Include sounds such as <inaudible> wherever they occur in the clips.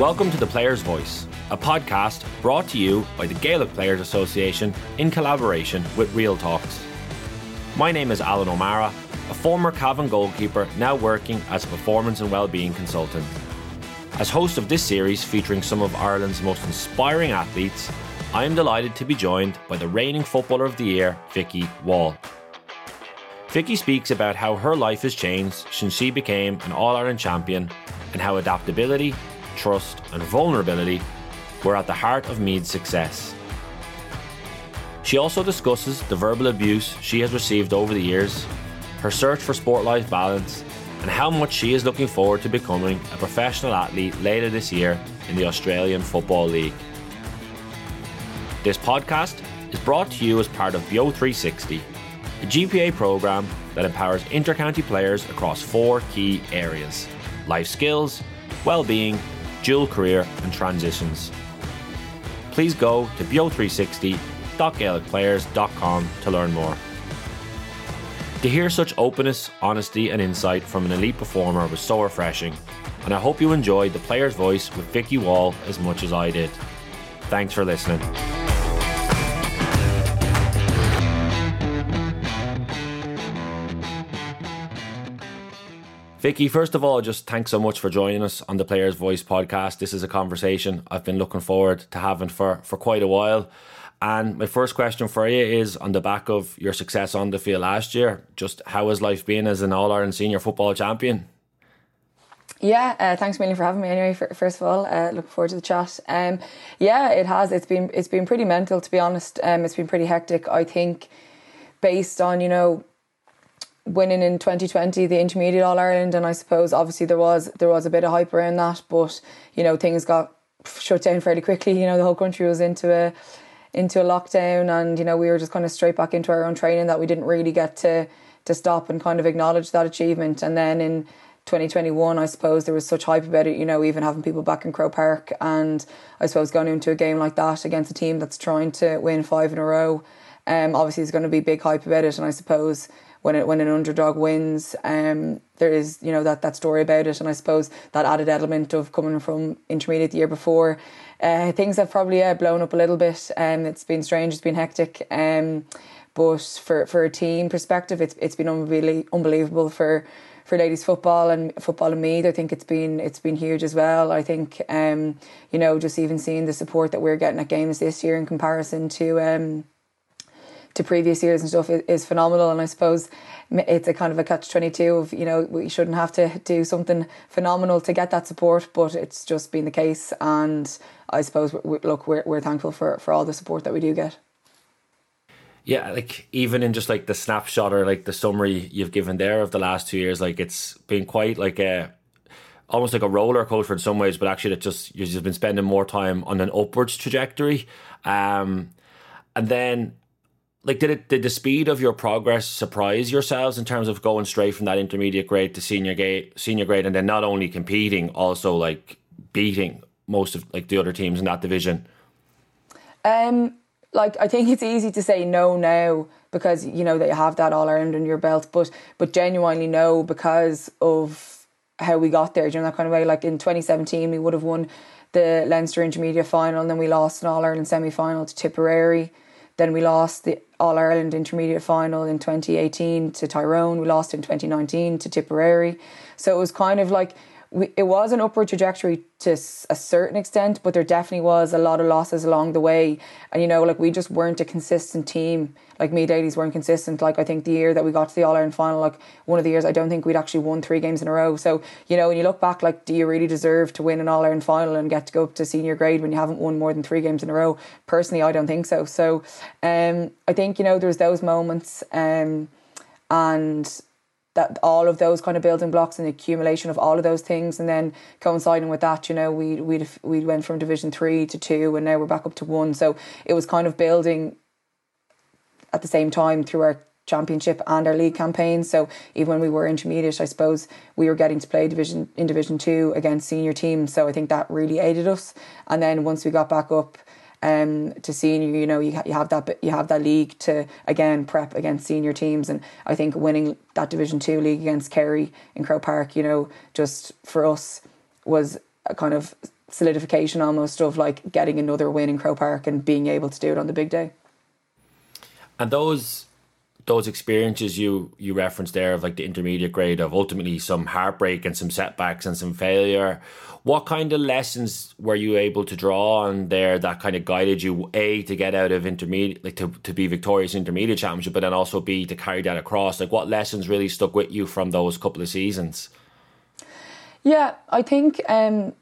Welcome to The Player's Voice, a podcast brought to you by the Gaelic Players Association in collaboration with Real Talks. My name is Alan O'Mara, a former Cavan goalkeeper now working as a performance and well-being consultant. As host of this series featuring some of Ireland's most inspiring athletes, I am delighted to be joined by the reigning Footballer of the Year, Vikki Wall. Vikki speaks about how her life has changed since she became an All Ireland champion and how adaptability, trust, and vulnerability were at the heart of Meath's success. She also discusses the verbal abuse she has received over the years, her search for sport life balance, and how much she is looking forward to becoming a professional athlete later this year in the Australian Football League. This podcast is brought to you as part of BEO 360, a GPA program that empowers inter-county players across four key areas: life skills, well-being, dual career, and transitions. Please go to beo360.gaelicplayers.com to learn more. To hear such openness, honesty, and insight from an elite performer was so refreshing, and I hope you enjoyed the player's voice with Vikki Wall as much as I did. Thanks for listening. Vikki, first of all, just thanks so much for joining us on the Players Voice podcast. This is a conversation I've been looking forward to having for, for quite a while. And my first question for you is on the back of your success on the field last year, just how has life been as an All Ireland senior football champion? Yeah, uh, thanks million for having me. Anyway, for, first of all, uh, looking forward to the chat. Um, yeah, it has. It's been it's been pretty mental to be honest. Um, it's been pretty hectic. I think, based on you know winning in 2020 the intermediate all ireland and i suppose obviously there was there was a bit of hype around that but you know things got shut down fairly quickly. You know the whole country was into a into a lockdown and you know we were just kind of straight back into our own training that we didn't really get to to stop and kind of acknowledge that achievement. And then in 2021 I suppose there was such hype about it you know even having people back in Croke Park and I suppose going into a game like that against a team that's trying to win five in a row um obviously there's going to be big hype about it. And I suppose when it when an underdog wins, um, there is you know that that story about it, and I suppose that added element of coming from intermediate the year before, uh, things have probably uh, blown up a little bit. Um, it's been strange, it's been hectic. Um, but for for a team perspective, it's it's been unbelievable, unbelievable for for ladies football and football and Meath. I think it's been it's been huge as well. I think um, you know just even seeing the support that we're getting at games this year in comparison to um, to previous years and stuff is, is phenomenal. And I suppose it's a kind of a catch 22 of, you know, we shouldn't have to do something phenomenal to get that support, but it's just been the case. And I suppose, we, look, we're, we're thankful for, for all the support that we do get. Yeah, like even in just like the snapshot or like the summary you've given there of the last two years, like it's been quite like a almost like a roller coaster in some ways, but actually it just you've just been spending more time on an upwards trajectory. Um, and then like did it did the speed of your progress surprise yourselves in terms of going straight from that intermediate grade to senior grade senior grade and then not only competing also like beating most of like the other teams in that division? Um like i think it's easy to say no now because you know that you have that all ireland in your belt but but genuinely no because of how we got there do you know that kind of way? Like in 2017 we would have won the leinster intermediate final and then we lost an all ireland semi-final to tipperary then we lost the All Ireland Intermediate Final in 2018 to Tyrone. We lost in 2019 to Tipperary. So it was kind of like we, it was an upward trajectory to a certain extent, but there definitely was a lot of losses along the way. And you know, like we just weren't a consistent team. Like Meath, ladies weren't consistent. Like I think the year that we got to the All Ireland final, like one of the years, I don't think we'd actually won three games in a row. So you know, when you look back, like, do you really deserve to win an All Ireland final and get to go up to senior grade when you haven't won more than three games in a row? Personally, I don't think so. So um, I think you know, there's those moments, um, and that all of those kind of building blocks and the accumulation of all of those things. And then coinciding with that you know we we we went from division 3 to 2 and now we're back up to 1 so it was kind of building at the same time through our championship and our league campaign. So even when we were intermediate I suppose we were getting to play division in division 2 against senior teams. So I think that really aided us. And then once we got back up um, to senior. You know, you you have that you have that league to again prep against senior teams, and I think winning that Division Two league against Kerry in Croke Park, you know, just for us was a kind of solidification almost of like getting another win in Croke Park and being able to do it on the big day. And those those experiences you you referenced there of like the intermediate grade of ultimately some heartbreak and some setbacks and some failure what kind of lessons were you able to draw on there that kind of guided you a to get out of intermediate like to, to be victorious intermediate championship but then also b to carry that across? Like what lessons really stuck with you from those couple of seasons? Yeah i think um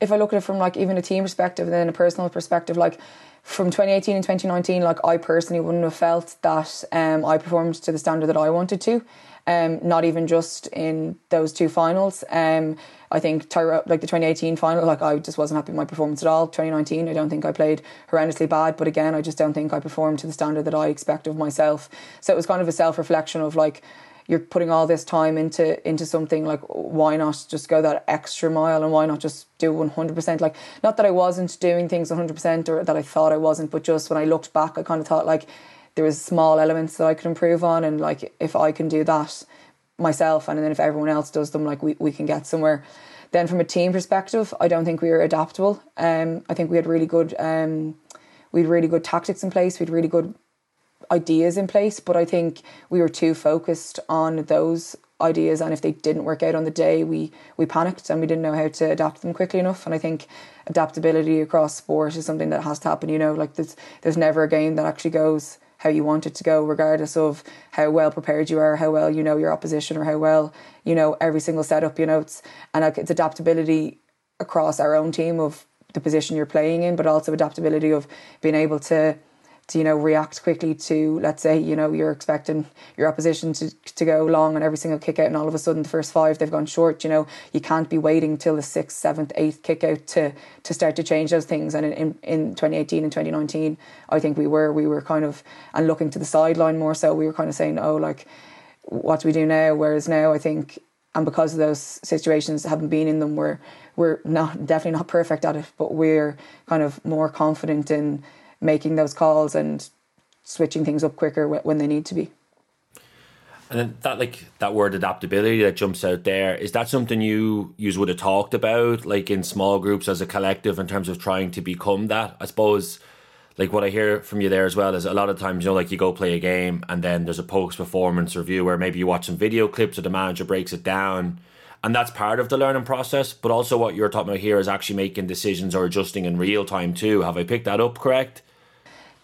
if i look at it from like even a team perspective and then a personal perspective like from 2018 and 2019, like I personally wouldn't have felt that um, I performed to the standard that I wanted to. Um, not even just in those two finals. Um, I think Tyro, like the 2018 final, like I just wasn't happy with my performance at all. 2019, I don't think I played horrendously bad, but again, I just don't think I performed to the standard that I expect of myself. So it was kind of a self reflection of like, you're putting all this time into into something like why not just go that extra mile and why not just do 100% like not that I wasn't doing things 100% or that I thought I wasn't but just when I looked back I kind of thought like there was small elements that I could improve on and like if I can do that myself and then if everyone else does them like we, we can get somewhere. Then from a team perspective I don't think we were adaptable. Um, I think we had really good um, we had really good tactics in place. We had really good ideas in place, but I think we were too focused on those ideas and if they didn't work out on the day we we panicked and we didn't know how to adapt them quickly enough. And I think adaptability across sport is something that has to happen you know like there's there's never a game that actually goes how you want it to go regardless of how well prepared you are how well you know your opposition or how well you know every single setup you know. It's and like it's adaptability across our own team of the position you're playing in but also adaptability of being able to to you know react quickly to let's say you know you're expecting your opposition to to go long on every single kick out and all of a sudden the first five they've gone short you know you can't be waiting till the sixth seventh eighth kick out to to start to change those things. And in, in, in 2018 and 2019 I think we were we were kind of and looking to the sideline more so we were kind of saying oh like what do we do now? Whereas now? I think and because of those situations haven't been in them we're we're not definitely not perfect at it but we're kind of more confident in making those calls and switching things up quicker when they need to be. And then that like that word adaptability that jumps out there is that something you you would have talked about like in small groups as a collective in terms of trying to become that. I suppose like what I hear from you there as well is a lot of times you know like you go play a game and then there's a post performance review where maybe you watch some video clips or the manager breaks it down and that's part of the learning process but also what you're talking about here is actually making decisions or adjusting in real time too have i picked that up correct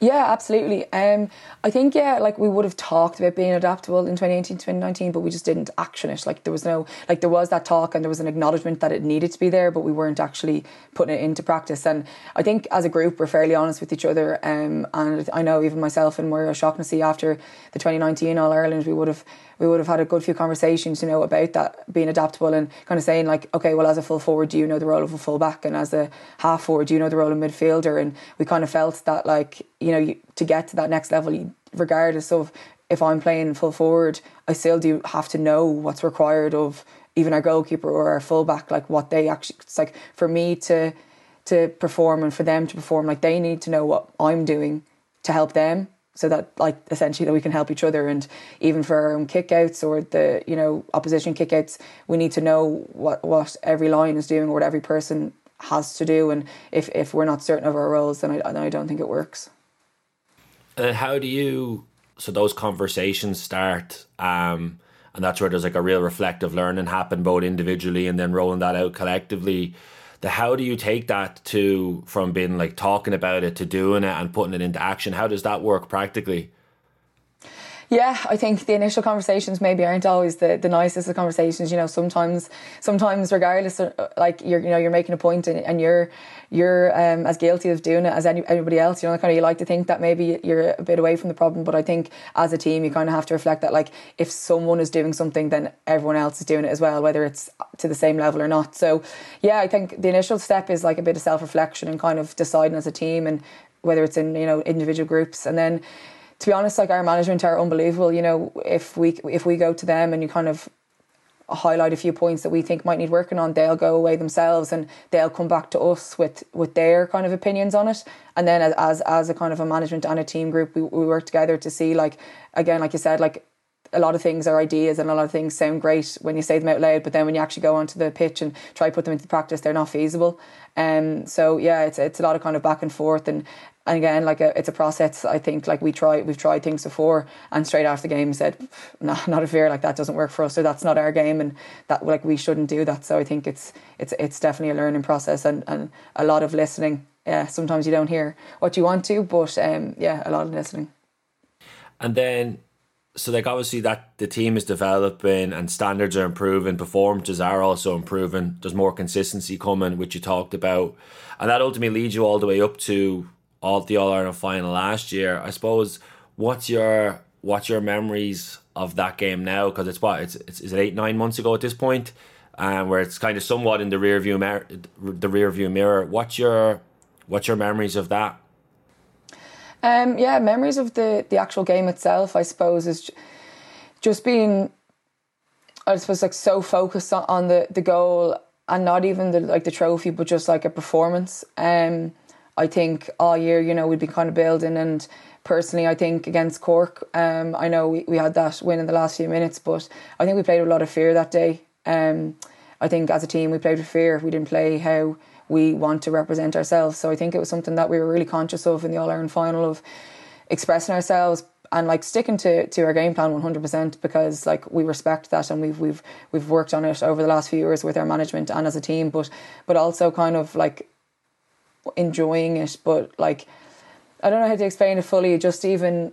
yeah, absolutely. Um, I think yeah, like we would have talked about being adaptable in 2018, 2019, but we just didn't action it. Like there was no, like there was that talk and there was an acknowledgement that it needed to be there, but we weren't actually putting it into practice. And I think as a group, we're fairly honest with each other. Um, and I know even myself and Moira Shaughnessy after the 2019 All Ireland, we would have we would have had a good few conversations, you know, about that being adaptable and kind of saying like, okay, well, as a full forward, do you know the role of a full back, and as a half forward, do you know the role of a midfielder? And we kind of felt that like, you know, you, to get to that next level, regardless of if I'm playing full forward, I still do have to know what's required of even our goalkeeper or our fullback, like what they actually. It's like for me to to perform and for them to perform, like they need to know what I'm doing to help them so that like essentially that we can help each other. And even for our own kickouts or the you know opposition kickouts we need to know what what every line is doing or what every person has to do. And if if we're not certain of our roles then I, then I don't think it works. And how do you so those conversations start um and that's where there's like a real reflective learning happen both individually and then rolling that out collectively the how do you take that to from being like talking about it to doing it and putting it into action? How does that work practically? Yeah, I think the initial conversations maybe aren't always the, the nicest of conversations. You know, sometimes sometimes regardless, of, uh, like you're you know you're making a point and, and you're you're um, as guilty of doing it as any, anybody else. You know, kind of you like to think that maybe you're a bit away from the problem, but I think as a team you kind of have to reflect that like if someone is doing something, then everyone else is doing it as well, whether it's to the same level or not. So yeah, I think the initial step is like a bit of self reflection and kind of deciding as a team and whether it's in you know individual groups and then to be honest, like our management are unbelievable. You know, if we if we go to them and you kind of highlight a few points that we think might need working on, they'll go away themselves and they'll come back to us with with their kind of opinions on it. And then as as as a kind of a management and a team group, we, we work together to see like again, like you said, like a lot of things are ideas and a lot of things sound great when you say them out loud, but then when you actually go onto the pitch and try to put them into practice, they're not feasible. Um, so yeah, it's it's a lot of kind of back and forth and. And again, like a, it's a process. I think like we try, we've tried things before, and straight after the game said, "No, <laughs> not a fear. Like that doesn't work for us, or that's not our game, and that like we shouldn't do that." So I think it's it's it's definitely a learning process and, and a lot of listening. Yeah, sometimes you don't hear what you want to, but um, yeah, a lot of listening. And then so like obviously that the team is developing and standards are improving, performances are also improving. There's more consistency coming, which you talked about, and that ultimately leads you all the way up to all the All Ireland final last year. I suppose what's your what's your memories of that game now? Because it's what it's, it's is it eight nine months ago at this point, um, where it's kind of somewhat in the rear view mir- the rear view mirror. What's your what's your memories of that? Um, yeah, memories of the the actual game itself, I suppose, is just being, I suppose, like so focused on, on the the goal and not even the like the trophy, but just like a performance. Um, I think all year, you know, we'd been kind of building and personally, I think against Cork, um, I know we, we had that win in the last few minutes, but I think we played with a lot of fear that day. Um, I think as a team, we played with fear. We didn't play how we want to represent ourselves. So I think it was something that we were really conscious of in the All Ireland final of expressing ourselves and like sticking to, to our game plan 100% because like we respect that and we've we've we've worked on it over the last few years with our management and as a team but but also kind of like enjoying it but like I don't know how to explain it fully just even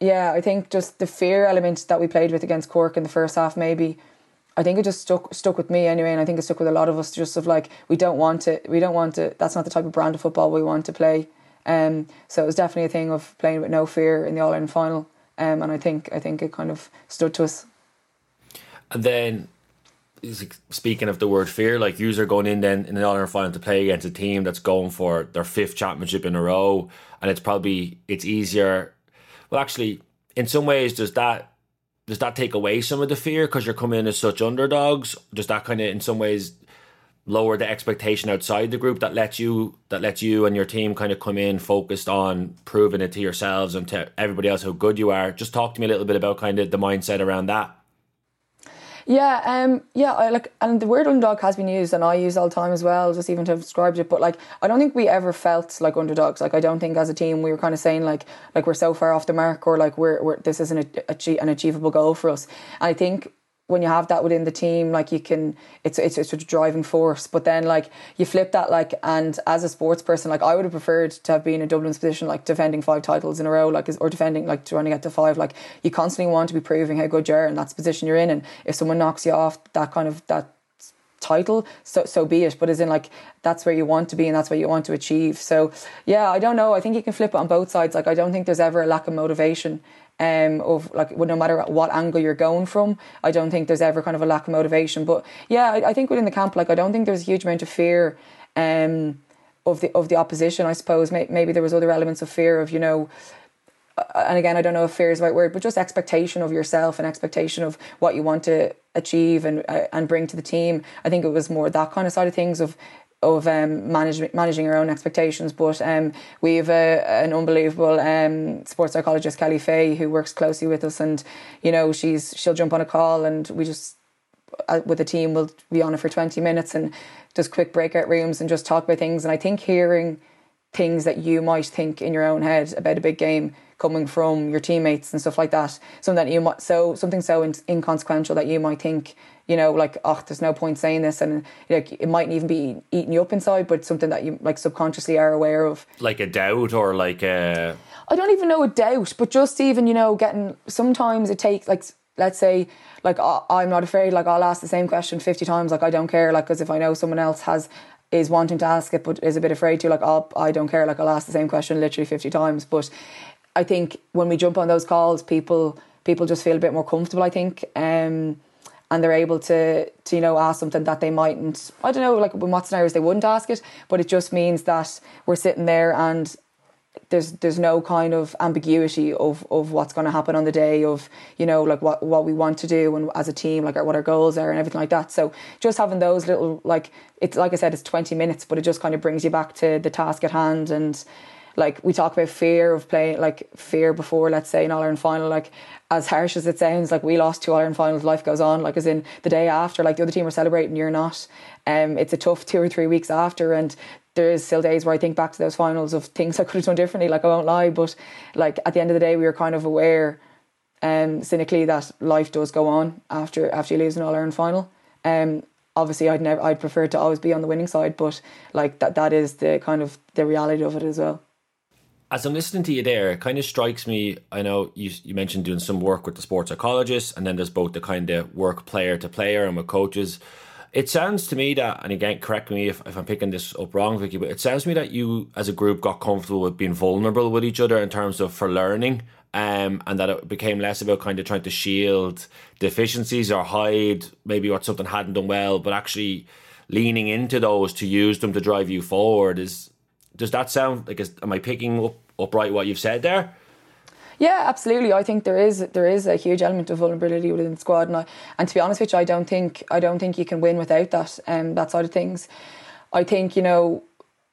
yeah I think just the fear element that we played with against Cork in the first half maybe I think it just stuck stuck with me anyway, and I think it stuck with a lot of us. Just of like we don't want it. we don't want it. That's not the type of brand of football we want to play. Um, so it was definitely a thing of playing with no fear in the All Ireland final. Um, and I think I think it kind of stood to us. And then, speaking of the word fear, like you are going in then in Ireland final to play against a team that's going for their fifth championship in a row, and it's probably it's easier. Well, actually, in some ways, does that does that take away some of the fear because you're coming in as such underdogs? Does that kind of in some ways lower the expectation outside the group that lets you that lets you and your team kind of come in focused on proving it to yourselves and to everybody else how good you are? Just talk to me a little bit about kind of the mindset around that. Yeah, um, yeah, I like, and the word underdog has been used, and I use all the time as well, just even to have described it. But like, I don't think we ever felt like underdogs. Like, I don't think as a team we were kind of saying like, like we're so far off the mark, or like we're, we're this isn't a, an achievable goal for us. And I think when you have that within the team, like you can, it's it's it's a driving force. But then like you flip that like, and as a sports person, like I would have preferred to have been in Dublin's position, like defending five titles in a row, like or defending like trying to get to five. Like you constantly want to be proving how good you are, and that's the position you're in. And if someone knocks you off that kind of that title so so be it but as in like that's where you want to be and that's what you want to achieve so yeah i don't know i think you can flip it on both sides like i don't think there's ever a lack of motivation um, of like no matter what angle you're going from. I don't think there's ever kind of a lack of motivation. But yeah, I, I think within the camp, like I don't think there's a huge amount of fear um, of the of the opposition. I suppose maybe there was other elements of fear of you know. And again, I don't know if fear is the right word, but just expectation of yourself and expectation of what you want to achieve and uh, and bring to the team. I think it was more that kind of side of things of of um, managing managing our own expectations. But um, we have a, an unbelievable um, sports psychologist, Kelly Fay, who works closely with us, and you know she's she'll jump on a call, and we just uh, with the team we'll be on it for twenty minutes and just quick breakout rooms and just talk about things. And I think hearing things that you might think in your own head about a big game coming from your teammates and stuff like that. Something that you might so something so in, inconsequential that you might think you know like oh there's no point saying this and like it mightn't even be eating you up inside, but something that you like subconsciously are aware of. Like a doubt or like a. I don't even know a doubt, but just even you know getting sometimes it takes like let's say like I'm not afraid like I'll ask the same question 50 times like I don't care like because if I know someone else has is wanting to ask it but is a bit afraid to like I'll, I don't care like I'll ask the same question literally 50 times but I think when we jump on those calls, people people just feel a bit more comfortable. I think. Um, and they're able to, to you know ask something that they mightn't I don't know like in what scenarios they wouldn't ask it but it just means that we're sitting there and there's there's no kind of ambiguity of of what's going to happen on the day of you know like what what we want to do and as a team like what our goals are and everything like that. So just having those little like it's like I said it's 20 minutes but it just kind of brings you back to the task at hand and like we talk about fear of playing, like fear before, let's say, an All Ireland final. Like as harsh as it sounds, like we lost two All Ireland finals, life goes on. Like as in the day after, like the other team are celebrating, you're not. Um, it's a tough two or three weeks after, and there is still days where I think back to those finals of things I could have done differently. Like I won't lie, but like at the end of the day, we were kind of aware, um, cynically that life does go on after after you lose an All Ireland final. Um, obviously, I'd never I'd prefer to always be on the winning side, but like that that is the kind of the reality of it as well. As I'm listening to you there, it kind of strikes me. I know you you mentioned doing some work with the sports psychologist, and then there's both the kind of work player to player and with coaches. It sounds to me that, and again, correct me if, if I'm picking this up wrong, Vikki, but it sounds to me that you as a group got comfortable with being vulnerable with each other in terms of for learning. Um, and that it became less about kind of trying to shield deficiencies or hide maybe what something hadn't done well, but actually leaning into those to use them to drive you forward. Is does that sound like? Is, am I picking up upright what you've said there? Yeah, absolutely. I think there is there is a huge element of vulnerability within the squad, and I, and to be honest with you, I don't think I don't think you can win without that um, that side of things. I think you know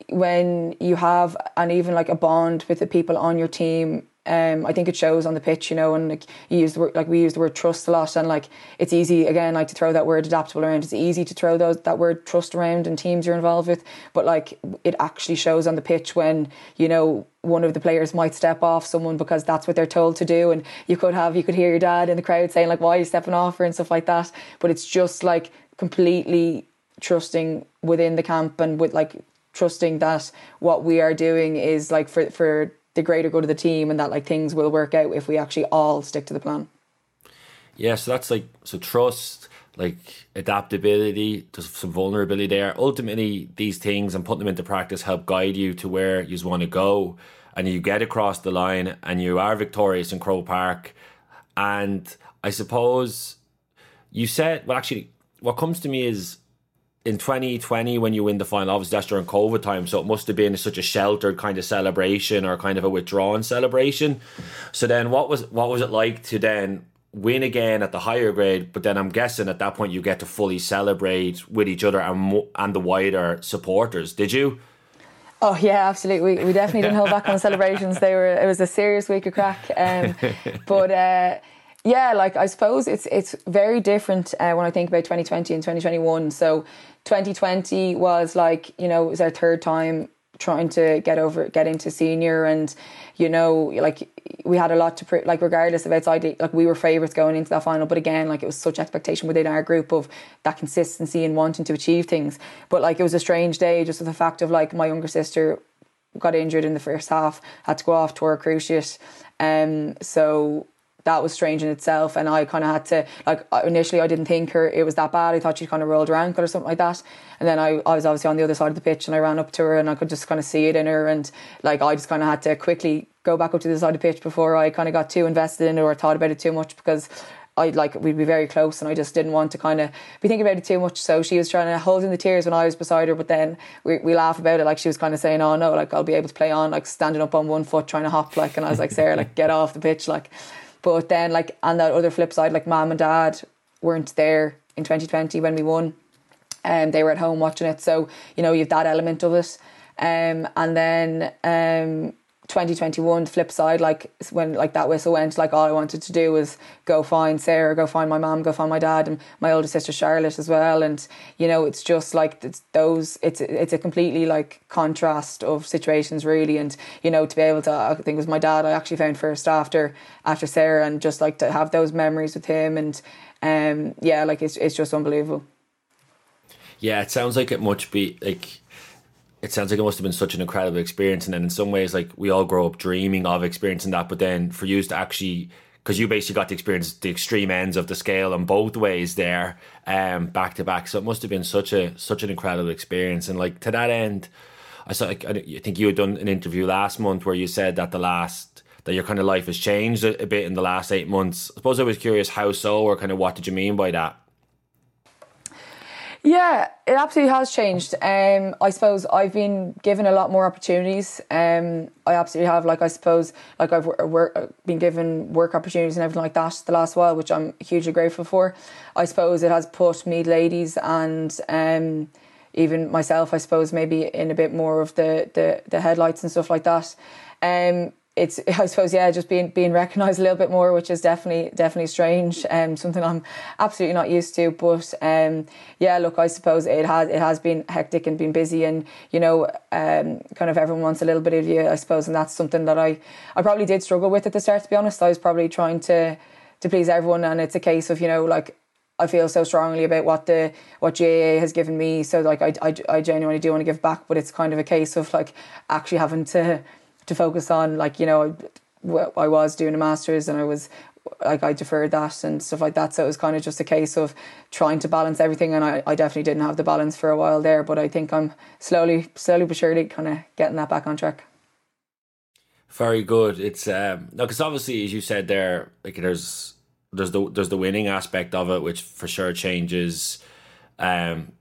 when you have and even like a bond with the people on your team um, I think it shows on the pitch, you know, and like you use the word, like we use the word trust a lot, and like it's easy again, like to throw that word adaptable around. It's easy to throw those that word trust around in teams you're involved with, but like it actually shows on the pitch when you know one of the players might step off someone because that's what they're told to do, and you could have you could hear your dad in the crowd saying like, "Why are you stepping off?" her and stuff like that. But it's just like completely trusting within the camp and with like trusting that what we are doing is like for for the greater good of the team and that like things will work out if we actually all stick to the plan. Yeah, so that's like so trust, like adaptability, there's some vulnerability there. Ultimately, these things and putting them into practice help guide you to where you want to go, and you get across the line, and you are victorious in Croke Park. And I suppose you said, well, actually, what comes to me is in 2020 when you win the final obviously that's during covid time so it must have been such a sheltered kind of celebration or kind of a withdrawn celebration so then what was what was it like to then win again at the higher grade but then i'm guessing at that point you get to fully celebrate with each other and and the wider supporters did you Oh yeah, absolutely. We, we definitely didn't hold back on the celebrations. They were it was a serious week of crack. Um, <laughs> but uh, yeah, like I suppose it's it's very different uh, when I think about 2020 and 2021. So 2020 was like you know it was our third time trying to get over get into senior and you know like we had a lot to like regardless of outside like we were favorites going into that final. But again like it was such expectation within our group of that consistency and wanting to achieve things. But like it was a strange day just with the fact of like my younger sister got injured in the first half had to go off to a cruciate. Um so that was strange in itself. And I kind of had to like initially I didn't think her it was that bad. I thought she kind of rolled her ankle or something like that. And then I, I was obviously on the other side of the pitch and I ran up to her and I could just kind of see it in her. And like I just kind of had to quickly go back up to the side of the pitch before I kind of got too invested in it or thought about it too much because I like we'd be very close, and I just didn't want to kind of be thinking about it too much. So she was trying to hold in the tears when I was beside her, but then we we laugh about it. Like she was kind of saying, "Oh no, like I'll be able to play on, like standing up on one foot, trying to hop." Like, and I was like, "Sarah, like get off the pitch, like." But then, like on that other flip side, like mom and dad weren't there in 2020 when we won, and um, they were at home watching it. So you know you have that element of it. Um, and then um, 2021 the flip side like when like that whistle went like all I wanted to do was go find Sarah go find my mom go find my dad and my older sister Charlotte as well. And you know it's just like it's those it's it's a completely like contrast of situations really. And you know to be able to I think it was my dad I actually found first after after Sarah and just like to have those memories with him. And um yeah like it's it's just unbelievable. Yeah it sounds like it much be like it sounds like it must have been such an incredible experience. And then in some ways, like we all grow up dreaming of experiencing that, but then for you to actually because you basically got to experience the extreme ends of the scale in both ways there, um, back to back. So it must have been such a such an incredible experience. And like to that end, I saw like I think you had done an interview last month where you said that the last that your kind of life has changed a, a bit in the last eight months. I suppose I was curious how so, or kind of what did you mean by that? Yeah, it absolutely has changed. Um, I suppose I've been given a lot more opportunities. Um, I absolutely have. Like I suppose, like I've been given work opportunities and everything like that the last while, which I'm hugely grateful for. I suppose it has put Meath ladies and um, even myself, I suppose, maybe in a bit more of the the, the headlights and stuff like that. Um, it's <laughs> I suppose yeah, just being being recognised a little bit more, which is definitely definitely strange. Um, something I'm absolutely not used to. But um, yeah, look, I suppose it has it has been hectic and been busy, and you know, um, kind of everyone wants a little bit of you, I suppose, and that's something that I I probably did struggle with at the start. To be honest, I was probably trying to to please everyone, and it's a case of you know like I feel so strongly about what the what GAA has given me. So like I, I, I genuinely do want to give back, but it's kind of a case of like actually having to to focus on like you know I was doing a masters and I was like I deferred that and stuff like that. So it was kind of just a case of trying to balance everything, and I, I definitely didn't have the balance for a while there. But I think I'm slowly, slowly but surely, kind of getting that back on track. Very good. It's um, no, because obviously, as you said there, like there's there's the there's the winning aspect of it, which for sure changes um,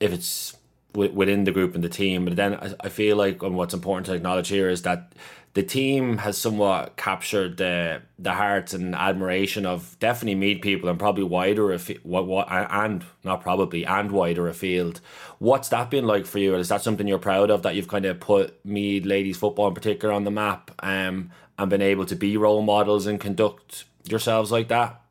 if it's within the group and the team. But then I, feel like and what's important to acknowledge here is that the team has somewhat captured the the hearts and admiration of definitely Meath people and probably wider afield, what, what and not probably and wider afield. What's that been like for you? Is that something you're proud of that you've kind of put Meath ladies football in particular on the map um, and been able to be role models and conduct yourselves like that?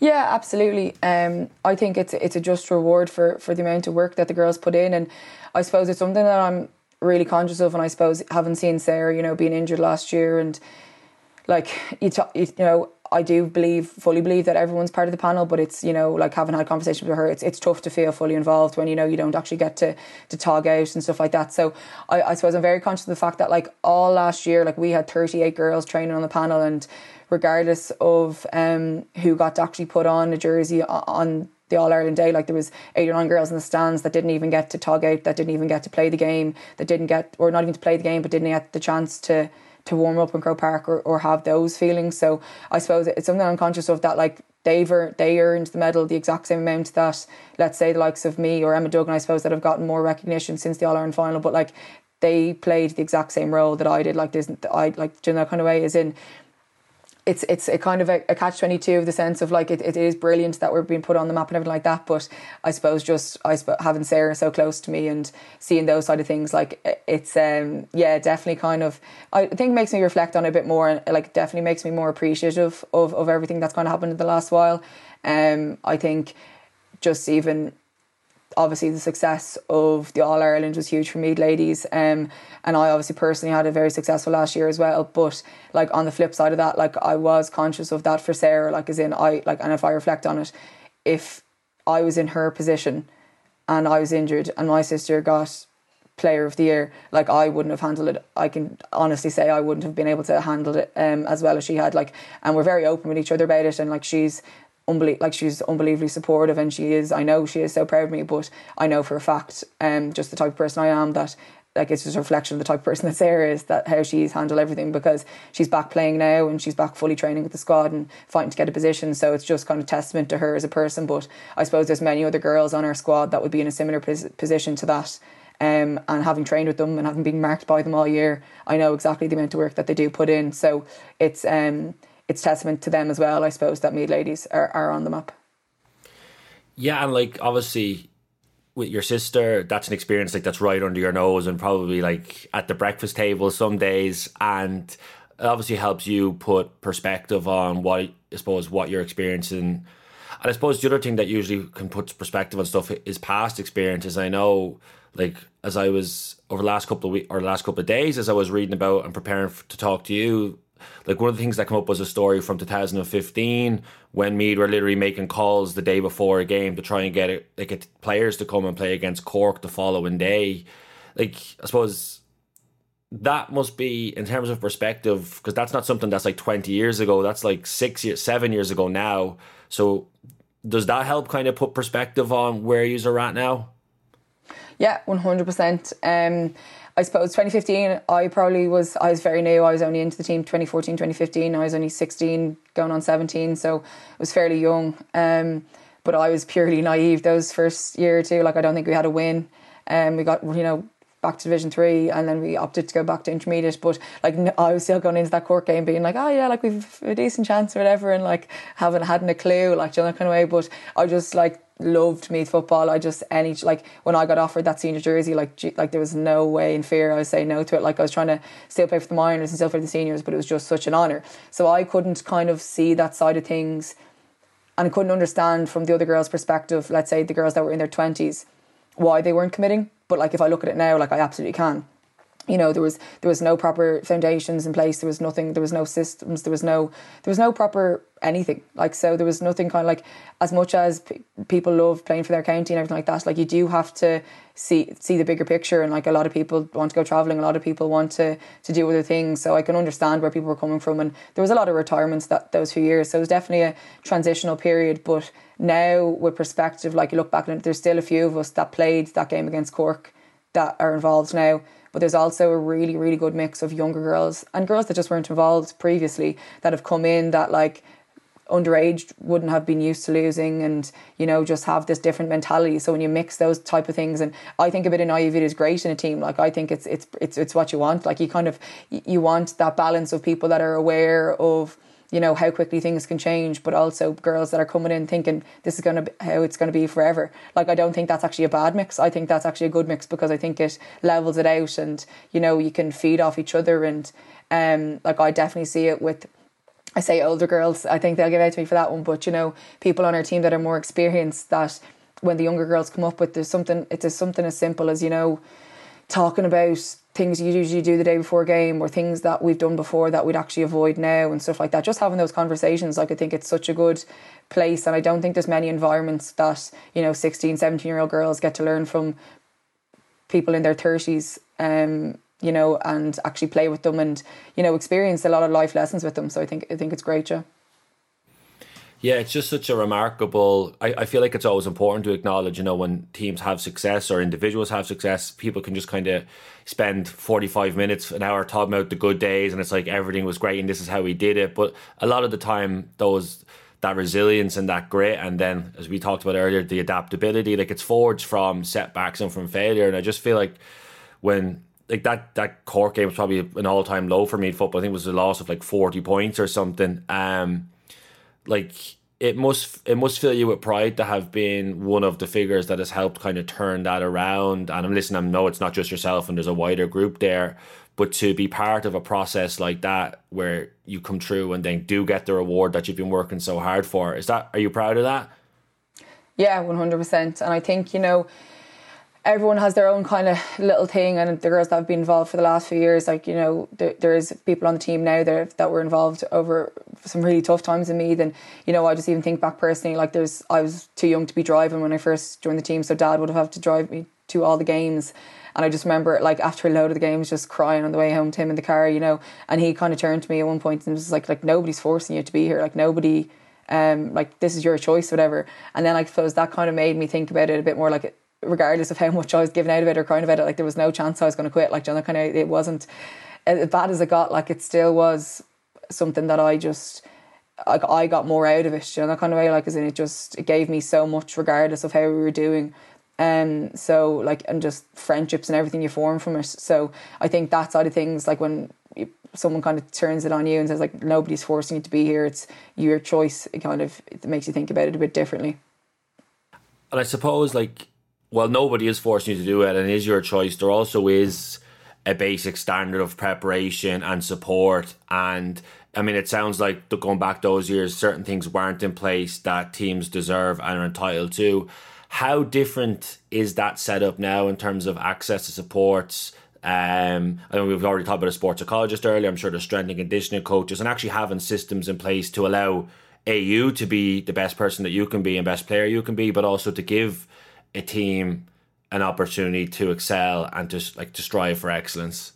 Yeah, absolutely. Um, I think it's it's a just reward for for the amount of work that the girls put in, and I suppose it's something that I'm really conscious of. And I suppose having seen Sarah, you know, being injured last year, and like you, t- you know, I do believe, fully believe that everyone's part of the panel, but it's you know like having had conversations with her, it's it's tough to feel fully involved when you know you don't actually get to to tog out and stuff like that. So I, I suppose I'm very conscious of the fact that like all last year, like we had 38 girls training on the panel, and regardless of um, who got to actually put on a jersey on the All Ireland day. Like there was eight or nine girls in the stands that didn't even get to tog out, that didn't even get to play the game, that didn't get or not even to play the game, but didn't get the chance to to warm up in Croke Park or, or have those feelings. So I suppose it's something I'm conscious of that like they've earned, they earned the medal the exact same amount that let's say the likes of me or Emma Duggan I suppose that have gotten more recognition since the All Ireland final. But like they played the exact same role that I did. Like there's I like in that kind of way is in it's it's a kind of a, a catch twenty two of the sense of like it, it is brilliant that we're being put on the map and everything like that. But I suppose just I having Sarah so close to me and seeing those side of things, like it's um yeah definitely kind of I think makes me reflect on it a bit more and like definitely makes me more appreciative of of everything that's kind of happened in the last while. Um, I think just even obviously the success of the All Ireland was huge for me, ladies. Um, and I obviously personally had a very successful last year as well. But like on the flip side of that, like I was conscious of that for Sarah, like as in I like and if I reflect on it, if I was in her position and I was injured and my sister got player of the year like I wouldn't have handled it I can honestly say I wouldn't have been able to handle it um, as well as she had like and we're very open with each other about it and like she's like she's unbelievably supportive and she is I know she is so proud of me but I know for a fact um just the type of person I am that like it's just a reflection of the type of person <laughs> that Sarah is that how she's handled everything because she's back playing now and she's back fully training with the squad and fighting to get a position so it's just kind of testament to her as a person but I suppose there's many other girls on our squad that would be in a similar pos- position to that um, and having trained with them and having been marked by them all year, I know exactly the amount of work that they do put in. So it's um, it's testament to them as well, I suppose, that Meath ladies are, are on the map. Yeah, and like obviously with your sister, that's an experience like that's right under your nose and probably like at the breakfast table some days and it obviously helps you put perspective on what I suppose what you're experiencing. And I suppose the other thing that usually can put perspective on stuff is past experiences. I know like as I was over the last couple of weeks or the last couple of days as I was reading about and preparing to talk to you like one of the things that came up was a story from 2015 when Meath were literally making calls the day before a game to try and get it, like players to come and play against Cork the following day. Like I suppose that must be in terms of perspective because that's not something that's like 20 years ago. That's like six years, seven years ago now. So does that help kind of put perspective on where you are at now? Yeah, one hundred percent. Um, I suppose 2015, I probably was, I was very new. I was only into the team 2014, 2015. I was only 16, going on 17, so I was fairly young. Um, but I was purely naive those first year or two. Like, I don't think we had a win. Um, we got, you know, back to Division Three, and then we opted to go back to intermediate. But like, I was still going into that Cork game, being like, "Oh yeah, like we've a decent chance or whatever," and like haven't had a clue, like you know, kind of way. But I just like loved Meath football. I just any like when I got offered that senior jersey, like like there was no way in fear I was saying no to it. Like I was trying to still play for the minors and still for the seniors, but it was just such an honour. So I couldn't kind of see that side of things, and couldn't understand from the other girls' perspective. Let's say the girls that were in their twenties, why they weren't committing. But like if I look at it now, like I absolutely can you know there was there was no proper foundations in place. There was nothing there was no systems. There was no there was no proper anything. Like so there was nothing kind of like as much as p- people love playing for their county and everything like that like you do have to see see the bigger picture and like a lot of people want to go traveling. A lot of people want to to do other things. So I can understand where people were coming from. And there was a lot of retirements that those few years. So it was definitely a transitional period. But now with perspective like you look back and there's still a few of us that played that game against Cork that are involved now but there's also a really really good mix of younger girls and girls that just weren't involved previously that have come in that like underage wouldn't have been used to losing and you know just have this different mentality. So when you mix those type of things and I think a bit of naivety is great in a team. Like I think it's it's it's it's what you want. Like you kind of you want that balance of people that are aware of you know how quickly things can change but also girls that are coming in thinking this is going to be how it's going to be forever like i don't think that's actually a bad mix i think that's actually a good mix because i think it levels it out and you know you can feed off each other and um like i definitely see it with I say older girls, I think they'll give out to me for that one. But you know, people on our team that are more experienced, that when the younger girls come up with there's something, it's just something as simple as you know, talking about things you usually do the day before game or things that we've done before that we'd actually avoid now and stuff like that. Just having those conversations, like I think it's such a good place and I don't think there's many environments that, you know, 16, 17 year old girls get to learn from people in their 30s um you know and actually play with them and you know experience a lot of life lessons with them so I think I think it's great yeah yeah, it's just such a remarkable. I, I feel like it's always important to acknowledge, you know, when teams have success or individuals have success, people can just kind of spend 45 minutes, an hour talking about the good days and it's like everything was great and this is how we did it. But a lot of the time, those that resilience and that grit and then as we talked about earlier the adaptability like it's forged from setbacks and from failure and i just feel like when like that that Cork game was probably an all-time low for me in football i think it was a loss of like 40 points or something um like it must it must fill you with pride to have been one of the figures that has helped kind of turn that around. And I'm listening. I know it's not just yourself, and there's a wider group there, but to be part of a process like that where you come through and then do get the reward that you've been working so hard for is that are you proud of that? Yeah, one hundred percent. And I think you know everyone has their own kind of little thing, and the girls that have been involved for the last few years, like you know, there, there's people on the team now that that were involved over some really tough times in me. Then you know, I just even think back personally, like there's I was too young to be driving when I first joined the team, so Dad would have had to drive me to all the games. And I just remember, like after a load of the games, just crying on the way home to him in the car, you know. And he kind of turned to me at one point and was like, "Like nobody's forcing you to be here. Like nobody, um, like this is your choice, whatever." And then I suppose that kind of made me think about it a bit more. Like regardless of how much I was giving out of it or crying about it, like there was no chance I was going to quit. Like, you know, kind of, it wasn't as bad as it got. Like, it still was something that I just, like, I got more out of it. You know, that kind of way. Like, as in, it just it gave me so much, regardless of how we were doing. Um, so like, and just friendships and everything you form from it. So I think that side of things, like when you, someone kind of turns it on you and says like nobody's forcing you to be here, it's your choice. It kind of it makes you think about it a bit differently. And I suppose like well, nobody is forcing you to do it, and it is your choice. There also is a basic standard of preparation and support. And I mean, it sounds like going back those years, certain things weren't in place that teams deserve and are entitled to. How different is that setup now in terms of access to supports? Um, I know we've already talked about a sports psychologist earlier. I'm sure there's strength and conditioning coaches, and actually having systems in place to allow AU to be the best person that you can be and best player you can be, but also to give a team an opportunity to excel and just like to strive for excellence.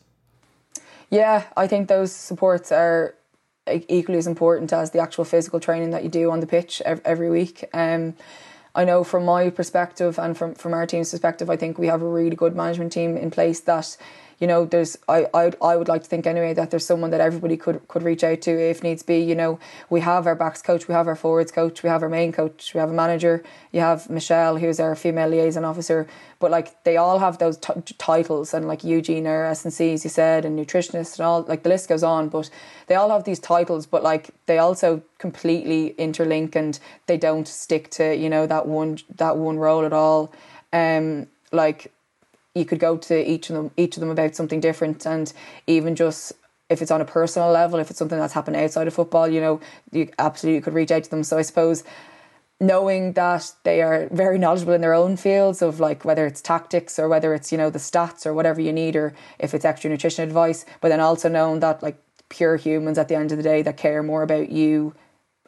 Yeah, I think those supports are equally as important as the actual physical training that you do on the pitch every week. Um, I know from my perspective and from from our team's perspective, I think we have a really good management team in place that you know, there's I, I I would like to think anyway that there's someone that everybody could could reach out to if needs be. You know, we have our backs coach, we have our forwards coach, we have our main coach, we have a manager. You have Michelle, who's our female liaison officer. But like they all have those t- titles, and like Eugene, our S and C, as you said, and nutritionist, and all like the list goes on. But they all have these titles, but like they also completely interlink, and they don't stick to you know that one that one role at all. Um, like you could go to each of them each of them about something different and even just if it's on a personal level if it's something that's happened outside of football you know you absolutely could reach out to them. So i suppose knowing that they are very knowledgeable in their own fields of like whether it's tactics or whether it's you know the stats or whatever you need or if it's extra nutrition advice but then also knowing that like pure humans at the end of the day that care more about you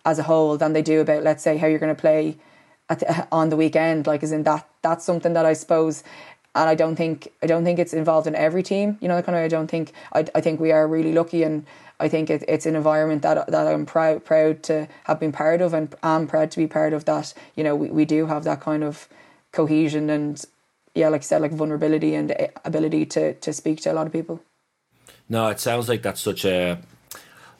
as a whole than they do about let's say how you're going to play the, on the weekend like is in that that's something that i suppose and I don't think I don't think it's involved in every team. You know, kind of I don't think I, I think we are really lucky, and I think it, it's an environment that that I'm proud proud to have been part of, and I'm proud to be part of. That you know we, we do have that kind of cohesion and yeah, like I said, like vulnerability and ability to to speak to a lot of people. No, it sounds like that's such a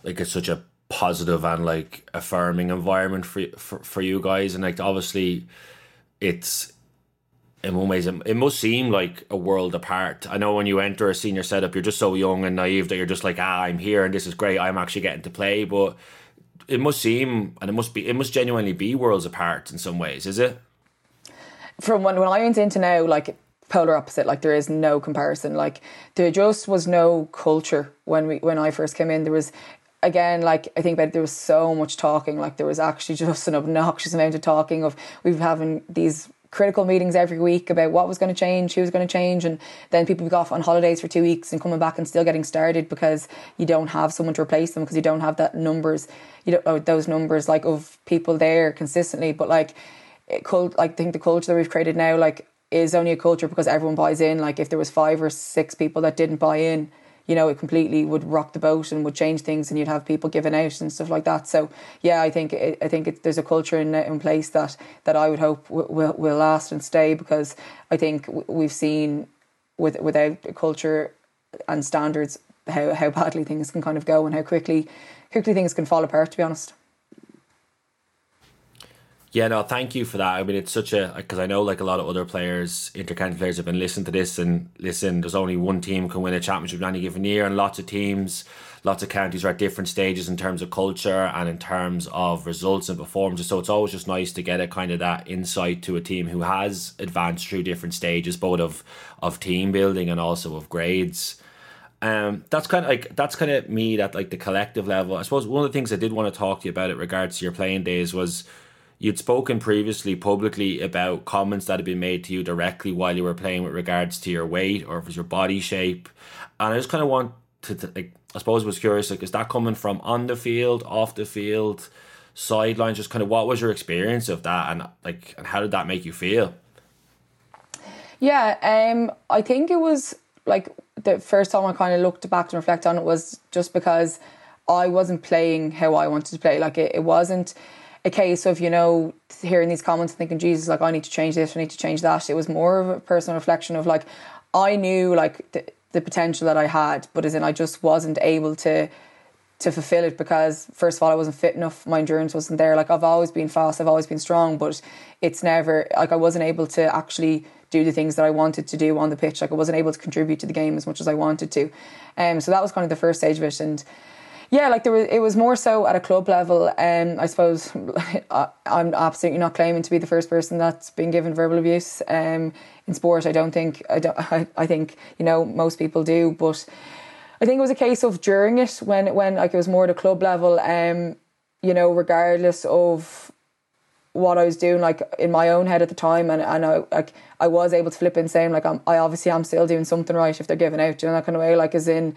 like it's such a positive and like affirming environment for for, for you guys, and like obviously it's in one ways, it must seem like a world apart. I know when you enter a senior setup, you're just so young and naive that you're just like, ah, I'm here and this is great. I'm actually getting to play. But it must seem, and it must be, it must genuinely be worlds apart in some ways, is it? From when, when I went into now, like polar opposite, like there is no comparison. Like there just was no culture when we, when I first came in. There was, again, like I think about there was so much talking. Like there was actually <laughs> just an obnoxious amount of talking of we've having these critical meetings every week about what was going to change, who was going to change, and then people would go off on holidays for two weeks and coming back and still getting started because you don't have someone to replace them because you don't have that numbers, you don't oh, those numbers like of people there consistently. But like, it cult, like I think the culture that we've created now, like, is only a culture because everyone buys in. Like, if there was five or six people that didn't buy in you know, it completely would rock the boat and would change things, and you'd have people giving out and stuff like that. So, yeah, I think I think it, there's a culture in in place that that I would hope will will last and stay because I think we've seen with without a culture and standards how how badly things can kind of go and how quickly quickly things can fall apart. To be honest. Yeah, no, thank you for that. I mean, it's such a because I know like a lot of other players, intercounty players, have been listening to this and listen. There's only one team can win a championship in any given year, and lots of teams, lots of counties are at different stages in terms of culture and in terms of results and performances. So it's always just nice to get a kind of that insight to a team who has advanced through different stages, both of of team building and also of grades. Um, that's kind of like that's kind of me at like the collective level. I suppose one of the things I did want to talk to you about it regards to your playing days was you'd spoken previously publicly about comments that had been made to you directly while you were playing with regards to your weight or if it was your body shape. And I just kind of want to, to like, I suppose was curious, like, is that coming from on the field, off the field, sidelines? Just kind of what was your experience of that, and like, and how did that make you feel? Yeah, um, I think it was like the first time I kind of looked back and reflect on it was just because I wasn't playing how I wanted to play. Like it, it wasn't a case of you know hearing these comments and thinking jesus like i need to change this i need to change that it was more of a personal reflection of like i knew like the, the potential that i had but as in i just wasn't able to to fulfill it because first of all I wasn't fit enough my endurance wasn't there. Like I've always been fast I've always been strong but it's never like I wasn't able to actually do the things that I wanted to do on the pitch. Like I wasn't able to contribute to the game as much as I wanted to. Um so that was kind of the first stage of it. And yeah, like there was, it was more so at a club level. Um, I suppose <laughs> I, am absolutely not claiming to be the first person that's been given verbal abuse. Um, in sport, I don't think I don't. I, I think you know most people do, but I think it was a case of during it when when like it was more at a club level. Um, you know, regardless of what I was doing, like in my own head at the time, and, and I like I was able to flip in saying like I'm, I obviously am still doing something right if they're giving out, you know that kind of way. Like as in,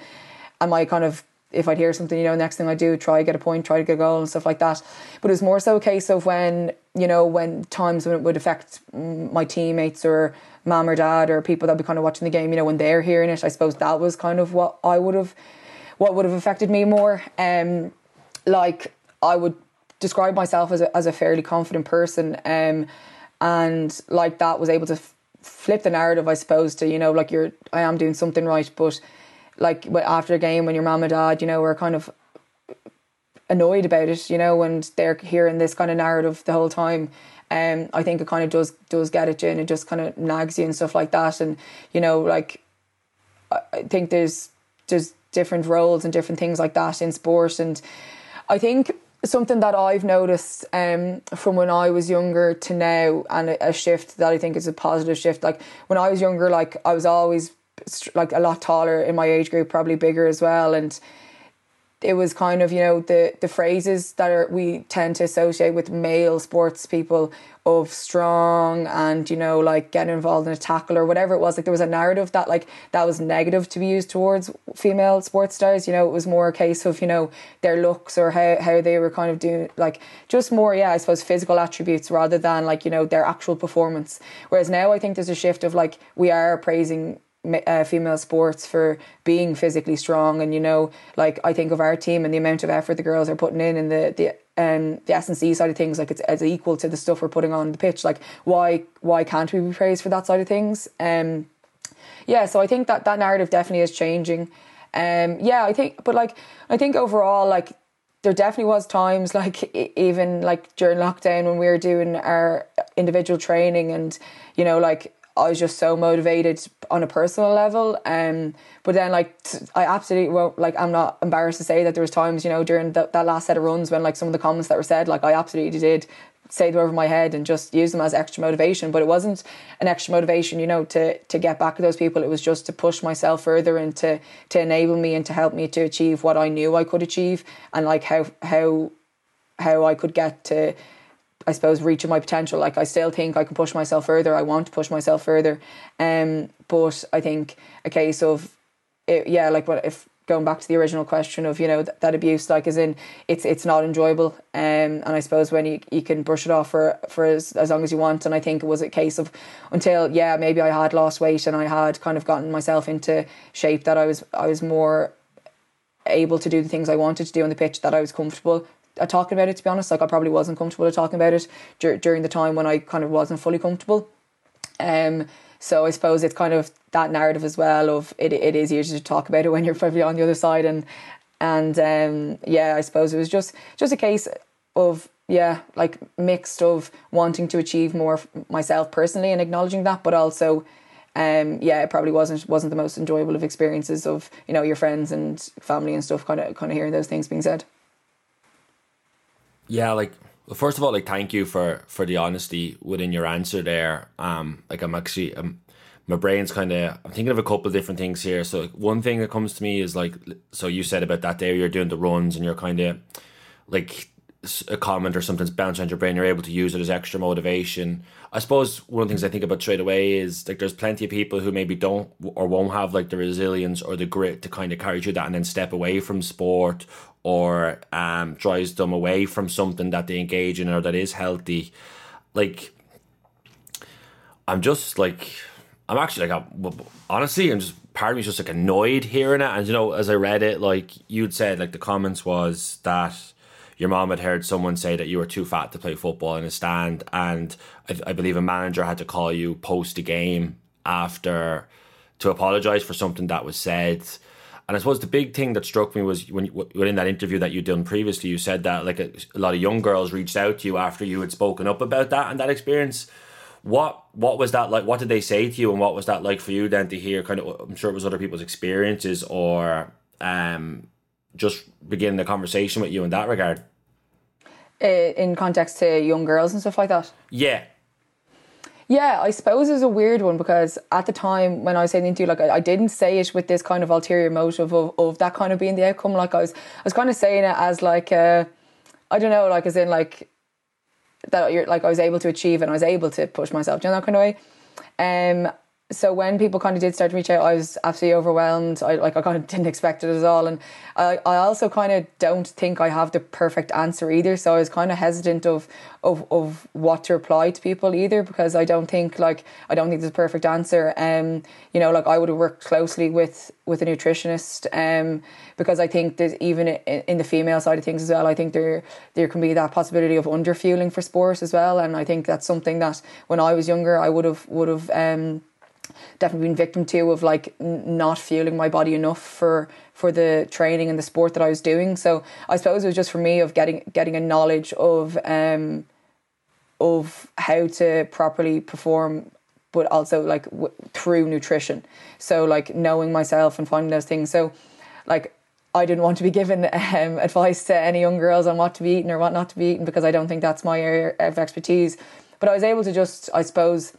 am I kind of if I'd hear something, you know, next thing I do, try get a point, try to get a goal and stuff like that. But it was more so a case of when, you know, when times when it would affect my teammates or mom or dad or people that be kind of watching the game, you know, when they're hearing it, I suppose that was kind of what I would have, what would have affected me more. Um, like I would describe myself as a, as a fairly confident person, um, and like that was able to flip the narrative, I suppose, to you know, like you're, I am doing something right, but like after a game when your mom and dad, you know, were kind of annoyed about it, you know, and they're hearing this kind of narrative the whole time. Um, I think it kind of does does get at you and it just kind of nags you and stuff like that. And you know, like I think there's there's different roles and different things like that in sport, and I think something that I've noticed um, from when I was younger to now, and a, a shift that I think is a positive shift. Like when I was younger, like I was always like a lot taller in my age group, probably bigger as well, and it was kind of you know the the phrases that are we tend to associate with male sports people of strong and you know like getting involved in a tackle or whatever it was like there was a narrative that like that was negative to be used towards female sports stars you know it was more a case of you know their looks or how, how they were kind of doing like just more yeah i suppose physical attributes rather than like you know their actual performance. Whereas now i think there's a shift of like we are praising uh, female sports for being physically strong. And you know like I think of our team and the amount of effort the girls are putting in and the the um the S and C side of things like it's, it's equal to the stuff we're putting on the pitch. Like why why can't we be praised for that side of things? Um yeah so I think that that narrative definitely is changing. Um yeah I think but like I think overall like there definitely was times <laughs> like even like during lockdown when we were doing our individual training and you know like I was just so motivated on a personal level. Um, but then like I absolutely won't like I'm not embarrassed to say that there was times you know during the, that last set of runs when like some of the comments that were said like I absolutely did say them over my head and just use them as extra motivation. But it wasn't an extra motivation, you know, to to get back at those people. It was just to push myself further and to to enable me and to help me to achieve what I knew I could achieve and like how how how I could get to I suppose reaching my potential. Like I still think I can push myself further. I want to push myself further. Um, but I think a case of, it, yeah, like what if going back to the original question of you know that, that abuse, like as in it's it's not enjoyable. Um, and I suppose when you you can brush it off for for as as long as you want. And I think it was a case of until yeah maybe I had lost weight and I had kind of gotten myself into shape that I was I was more able to do the things I wanted to do on the pitch that I was comfortable at talking about it. To be honest, like I probably wasn't comfortable at talking about it dur- during the time when I kind of wasn't fully comfortable. Um, so I suppose it's kind of that narrative as well of it. It is easier to talk about it when you're probably on the other side, and and um, yeah, I suppose it was just just a case of yeah, like mixed of wanting to achieve more myself personally and acknowledging that, but also. Um, yeah, it probably wasn't wasn't the most enjoyable of experiences of you know your friends and family and stuff. Kind of kind of hearing those things being said. Yeah, like well, first of all, like thank you for for the honesty within your answer there. Um, like I'm actually um, my brain's kind of I'm thinking of a couple of different things here. So like, one thing that comes to me is like so you said about that day you're doing the runs and you're kind of like a comment or something's bouncing on your brain, you're able to use it as extra motivation. I suppose one of the things I think about straight away is like there's plenty of people who maybe don't or won't have like the resilience or the grit to kind of carry through that and then step away from sport or um, drives them away from something that they engage in or that is healthy. Like, I'm just like, I'm actually like, I'm, honestly, I'm just part of me just like annoyed hearing it. And you know, as I read it, like you'd said, like the comments was that your mom had heard someone say that you were too fat to play football in a stand, and I, I believe a manager had to call you post a game after to apologize for something that was said and I suppose the big thing that struck me was when within that interview that you'd done previously, you said that like a, a lot of young girls reached out to you after you had spoken up about that and that experience. What what was that like? What did they say to you, and what was that like for you then to hear? Kind of, I'm sure it was other people's experiences, or um, just begin the conversation with you in that regard. Uh, in context to young girls and stuff like that. Yeah, yeah, I suppose it's a weird one because at the time when I was saying to you, like I, I, didn't say it with this kind of ulterior motive of, of that kind of being the outcome. Like I was, I was kind of saying it as like, uh, I don't know, like as in like that you're like I was able to achieve and I was able to push myself, do you know that kind of way. Um, so when people kind of did start to reach out, I was absolutely overwhelmed. I like I kind of <laughs> didn't expect it at all, and I, I also kind of don't think I have the perfect answer either. So I was kind of hesitant of, of of what to reply to people either because I don't think like I don't think there's a perfect answer. Um, you know, like I would have worked closely with with a nutritionist. Um, because I think there's even in the female side of things as well. I think there there can be that possibility of underfueling for sport as well, and I think that's something that when I was younger I would have would have. Um, definitely been victim to of like n- not fueling my body enough for for the training and the sport that I was doing. So I suppose it was just for me of getting getting a knowledge of um of how to properly perform but also like w- through nutrition. So like knowing myself and finding those things. So like I didn't want to be given <laughs> um, advice to any young girls on what to be eating or what not to be eating because I don't think that's my area of expertise. But I was able to just, I suppose,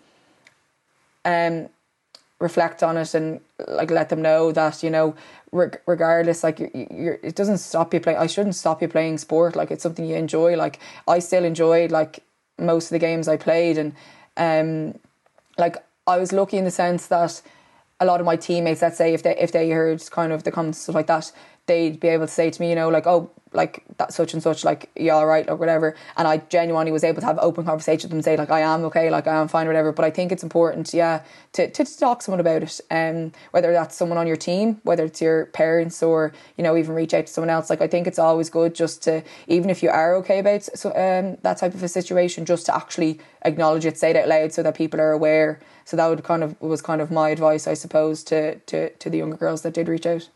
um, reflect on it and like let them know that you know reg- regardless like you're, you're, it doesn't stop you playing i shouldn't stop you playing sport. Like it's something you enjoy. Like i still enjoyed like most of the games i played and um like i was lucky in the sense that a lot of my teammates let's say if they if they heard kind of the comments stuff like that they'd be able to say to me, you know, like, oh, like that such and such, like, yeah, all right, or whatever. And I genuinely was able to have open conversation with them and say, like, I am okay, like, I am fine, whatever. But I think it's important, yeah, to, to talk to someone about it. Um, whether that's someone on your team, whether it's your parents, or, you know, even reach out to someone else. Like, I think it's always good just to, even if you are okay about so, um, that type of a situation, just to actually acknowledge it, say it out loud so that people are aware. So that would kind of was kind of my advice, I suppose, to, to, to the younger girls that did reach out.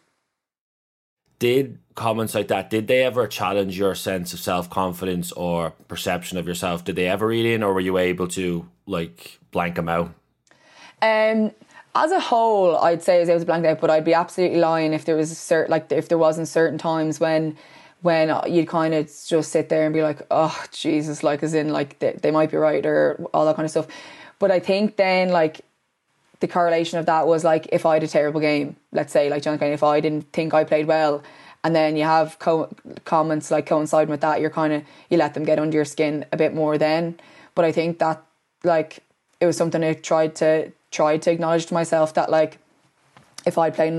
Did comments like that did they ever challenge your sense of self-confidence or perception of yourself? Did they ever read in or were you able to like blank them out? Um as a whole i'd say i was able to blank out but i'd be absolutely lying if there was a certain like if there wasn't certain times when when you'd kind of just sit there and be like oh jesus like as in like they, they might be right or all that kind of stuff but i think then like the correlation of that was like if I had a terrible game, let's say like John Kane, if I didn't think I played well, and then you have co- comments like coinciding with that, you're kind of you let them get under your skin a bit more then. But I think that like it was something I tried to tried to acknowledge to myself that like if I played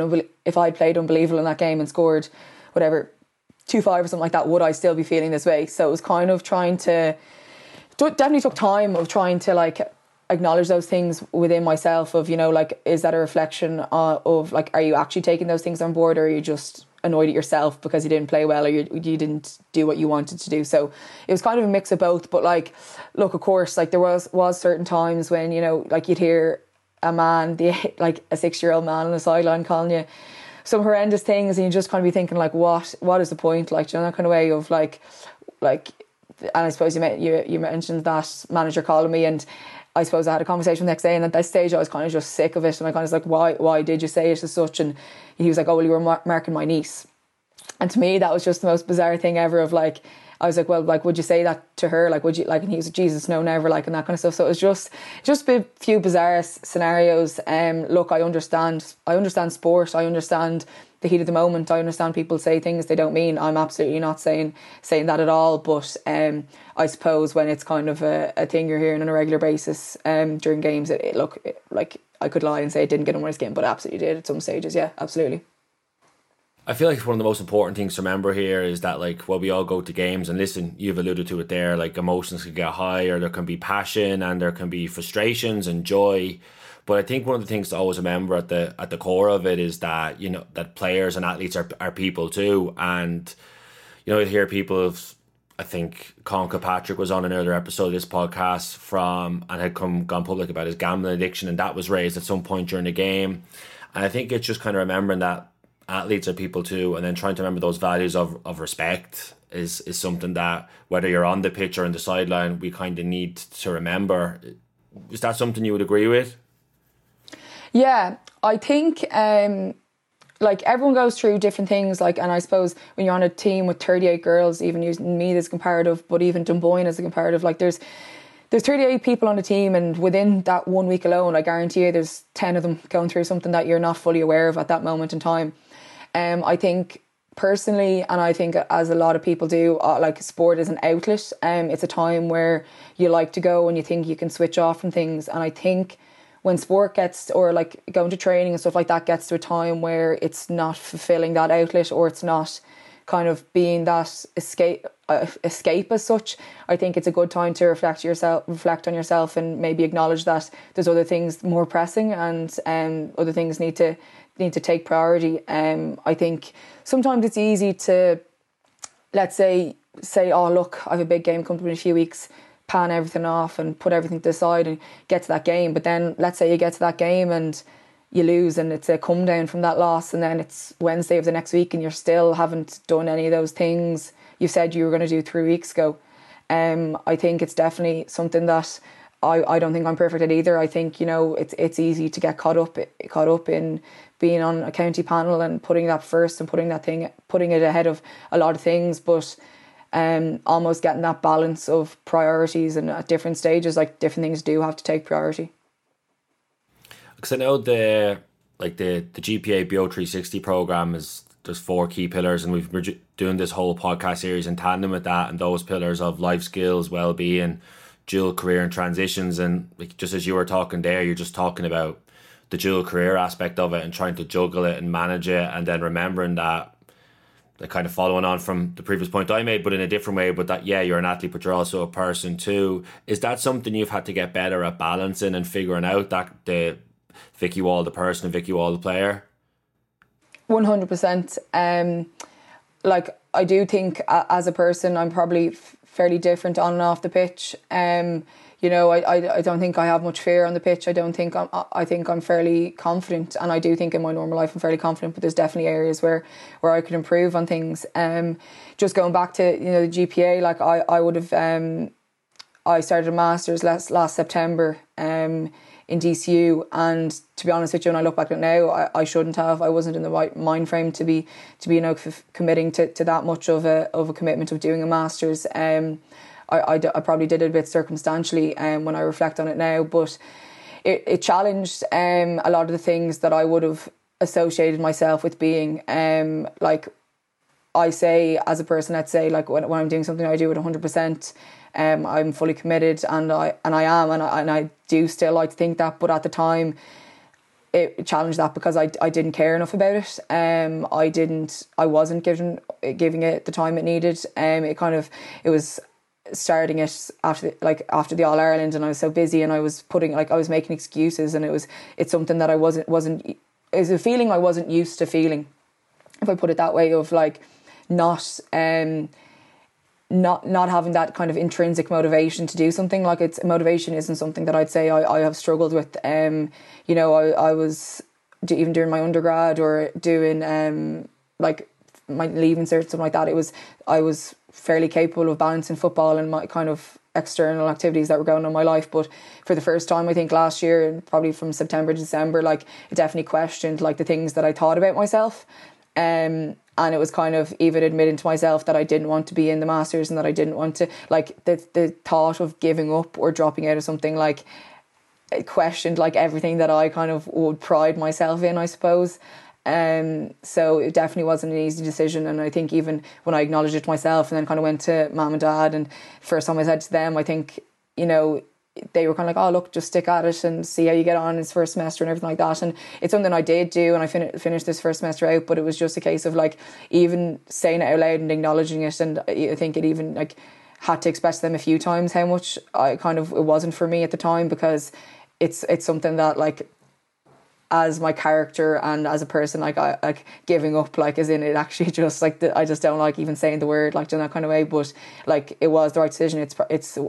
if I played unbelievable in that game and scored whatever two five or something like that, would I still be feeling this way? So it was kind of trying to definitely took time of trying to like acknowledge those things within myself of you know like is that a reflection uh, of like are you actually taking those things on board or are you just annoyed at yourself because you didn't play well or you, you didn't do what you wanted to do? So it was kind of a mix of both but like look of course like there was was certain times when you know like you'd hear a man <laughs> the like a six year old man on the sideline calling you some horrendous things and you just kind of be thinking like what what is the point? Like you know that kind of way of like like and I suppose you you you mentioned that manager calling me and I suppose I had a conversation the next day, and at that stage I was kind of just sick of it, and I kind of was like, "Why? Why did you say it as such?" And he was like, "Oh, well, you were mar- marking my niece," and to me that was just the most bizarre thing ever. Of like, I was like, "Well, like, would you say that to her? Like, would you like?" And he was like, "Jesus, no, never," like, and that kind of stuff. So it was just just a few bizarre scenarios. Um, look, I understand. I understand sport. I understand the heat of the moment. I understand people say things they don't mean. I'm absolutely not saying saying that at all. But um, I suppose when it's kind of a, a thing you're hearing on a regular basis um, during games, it, it look it, like I could lie and say it didn't get on my skin, but absolutely did at some stages. Yeah, absolutely. I feel like one of the most important things to remember here is that like while we all go to games and listen, you've alluded to it there, like emotions can get high or there can be passion and there can be frustrations and joy. But I think one of the things to always remember at the at the core of it is that you know that players and athletes are are people too, and you know you hear people of I think Colin Patrick was on an earlier episode of this podcast from and had come gone public about his gambling addiction, and that was raised at some point during the game. And I think it's just kind of remembering that athletes are people too, and then trying to remember those values of, of respect is is something that whether you're on the pitch or in the sideline, we kind of need to remember. Is that something you would agree with? Yeah, I think um, like everyone goes through different things. Like, and I suppose when you're on a team with 38 girls, even using me as comparative, but even Dunboyne as a comparative, like there's there's 38 people on the team, and within that one week alone, I guarantee you, there's 10 of them going through something that you're not fully aware of at that moment in time. Um, I think personally, and I think as a lot of people do, uh, like sport is an outlet. Um, it's a time where you like to go and you think you can switch off from things, and I think when sport gets or like going to training and stuff like that gets to a time where it's not fulfilling that outlet or it's not kind of being that escape uh, escape as such i think it's a good time to reflect yourself reflect on yourself and maybe acknowledge that there's other things more pressing and um, other things need to need to take priority um, i think sometimes it's easy to let's say say oh look i have a big game coming in a few weeks pan everything off and put everything to the side and get to that game but then let's say you get to that game and you lose and it's a come down from that loss and then it's Wednesday of the next week and you're still haven't done any of those things you said you were going to do three weeks ago. Um, I think it's definitely something that I, I don't think I'm perfect at either. I think you know it's it's easy to get caught up caught up in being on a county panel and putting that first and putting that thing putting it ahead of a lot of things, but um, almost getting that balance of priorities and at different stages, like different things do have to take priority because I know the like the the GPA BEO three sixty program is there's four key pillars, and we've been doing this whole podcast series in tandem with that, and those pillars of life skills, well being, dual career, and transitions. And like just as you were talking there, you're just talking about the dual career aspect of it and trying to juggle it and manage it, and then remembering that the kind of following on from the previous point I made, but in a different way. But that yeah, you're an athlete, but you're also a person too. Is that something you've had to get better at balancing and figuring out that the Vikki Wall the person and Vikki Wall the player? One hundred percent. Um, like I do think uh, as a person, I'm probably f- fairly different on and off the pitch. Um, you know, I, I, I don't think I have much fear on the pitch. I don't think I'm, I think I'm fairly confident, and I do think in my normal life I'm fairly confident. But there's definitely areas where where I could improve on things. Um, just going back to you know the GPA, like I I would have um, I started a masters last last September. Um, in DCU. And to be honest with you, when I look back at it now, I, I shouldn't have. I wasn't in the right mind frame to be to be you know f- committing to, to that much of a of a commitment of doing a masters. Um, I, I, probably did it a bit circumstantially um, when I reflect on it now, but it, it challenged um, a lot of the things that I would have associated myself with being. Um, like I say, as a person, let's say, like when, when I'm doing something, I do it 100%. Um, I'm fully committed, and I and I am, and I, and I do still like to think that. But at the time, it challenged that because I, I didn't care enough about it. Um, I didn't, I wasn't giving giving it the time it needed. Um, it kind of, it was starting it after the, like after the All Ireland, and I was so busy, and I was putting like I was making excuses, and it was it's something that I wasn't wasn't was a feeling I wasn't used to feeling, if I put it that way, of like not um not not having that kind of intrinsic motivation to do something. Like it's motivation isn't something that I'd say I, I have struggled with. Um you know I, I was even during my undergrad or doing um like my leaving cert something like that it was I was fairly capable of balancing football and my kind of external activities that were going on in my life. But for the first time I think last year probably from September to December like it definitely questioned like the things that I thought about myself. Um and it was kind of even admitting to myself that I didn't want to be in the masters and that I didn't want to like the the thought of giving up or dropping out of something like questioned like everything that I kind of would pride myself in I suppose. Um so it definitely wasn't an easy decision. And I think even when I acknowledged it to myself and then kind of went to mom and dad and first time I said to them I think you know they were kind of like, oh, look, just stick at it and see how you get on in first semester and everything like that. And it's something I did do and I fin- finished this first semester out, but it was just a case of like even saying it out loud and acknowledging it. And I think it even like had to express them a few times how much I kind of, it wasn't for me at the time because it's, it's something that like as my character and as a person like I like giving up like as in it actually <laughs> just like the, I just don't like even saying the word like in that kind of way. But like it was the right decision. It's it's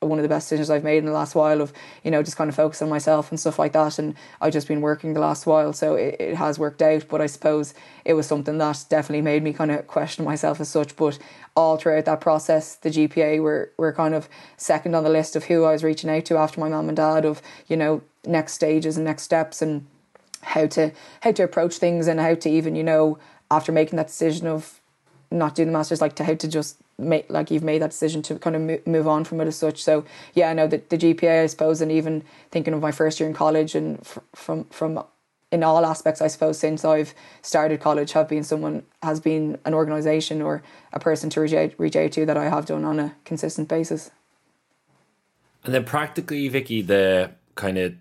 one of the best decisions I've made in the last while of you know just kind of focus on myself and stuff like that. And I've just been working the last while so it, it has worked out. But I suppose it was something that definitely made me kind of question myself as such. But all throughout that process the GPA were were kind of second on the list of who I was reaching out to after my mum and dad of you know next stages and next steps. And how to how to approach things and how to even you know after making that decision of not doing the masters like to how to just make like you've made that decision to kind of move on from it as such. So yeah i know that the gpa i suppose and even thinking of my first year in college and from from in all aspects i suppose since i've started college have been someone has been an organization or a person to reach out, reach out to that i have done on a consistent basis. And then practically Vikki the kind of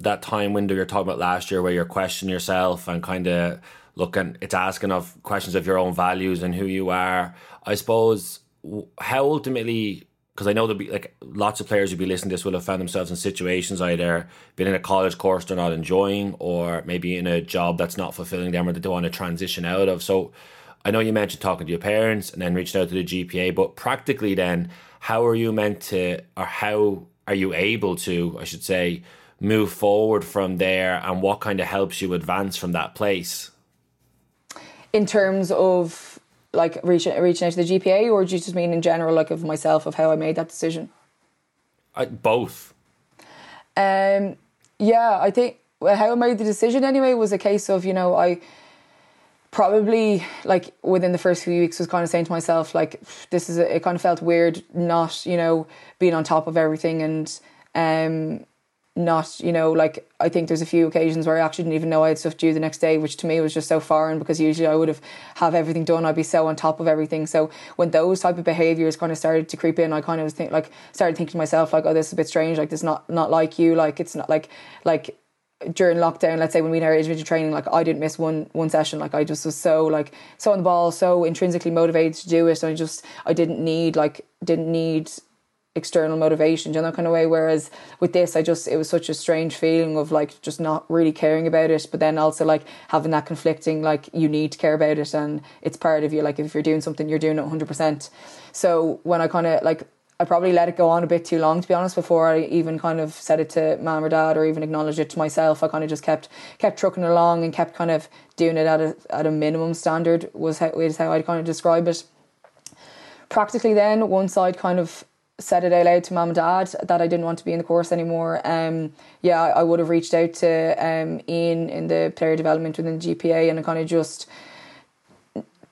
that time window you're talking about last year where you're questioning yourself and kind of looking, it's asking of questions of your own values and who you are. I suppose how ultimately because I know there'll be like lots of players who be listening to this will have found themselves in situations either been in a college course they're not enjoying or maybe in a job that's not fulfilling them or that they want to transition out of. So I know you mentioned talking to your parents and then reaching out to the GPA, but practically then, how are you meant to, or how are you able to, I should say, move forward from there and what kind of helps you advance from that place? In terms of like reaching reaching out to the GPA, or do you just mean in general, like of myself, of how I made that decision? I, both. Um, yeah, I think how I made the decision anyway was a case of you know I probably like within the first few weeks was kind of saying to myself like this is a, it kind of felt weird not you know being on top of everything and um not, you know, like I think there's a few occasions where I actually didn't even know I had stuff due the next day, which to me was just so foreign because usually I would have have everything done. I'd be so on top of everything. So when those type of behaviors kind of started to creep in, I kind of was think like started thinking to myself like, oh, this is a bit strange. Like this is not not like you. Like it's not like like during lockdown, let's say when we had our individual training, like I didn't miss one one session. Like I just was so like so on the ball, so intrinsically motivated to do it. I just I didn't need like didn't need external motivation, you know, kind of way. Whereas with this, I just, it was such a strange feeling of like just not really caring about it, but then also like having that conflicting, like you need to care about it and it's part of you. Like if you're doing something, you're doing it 100%. So when I kind of like, I probably let it go on a bit too long, to be honest, before I even kind of said it to mom or dad or even acknowledged it to myself. I kind of just kept kept trucking along and kept kind of doing it at a at a minimum standard was how is how I'd kind of describe it. Practically, then once I'd kind of said it out loud to mum and dad that I didn't want to be in the course anymore. Um, yeah, I, I would have reached out to um, Ian in the player development within GPA and I kind of just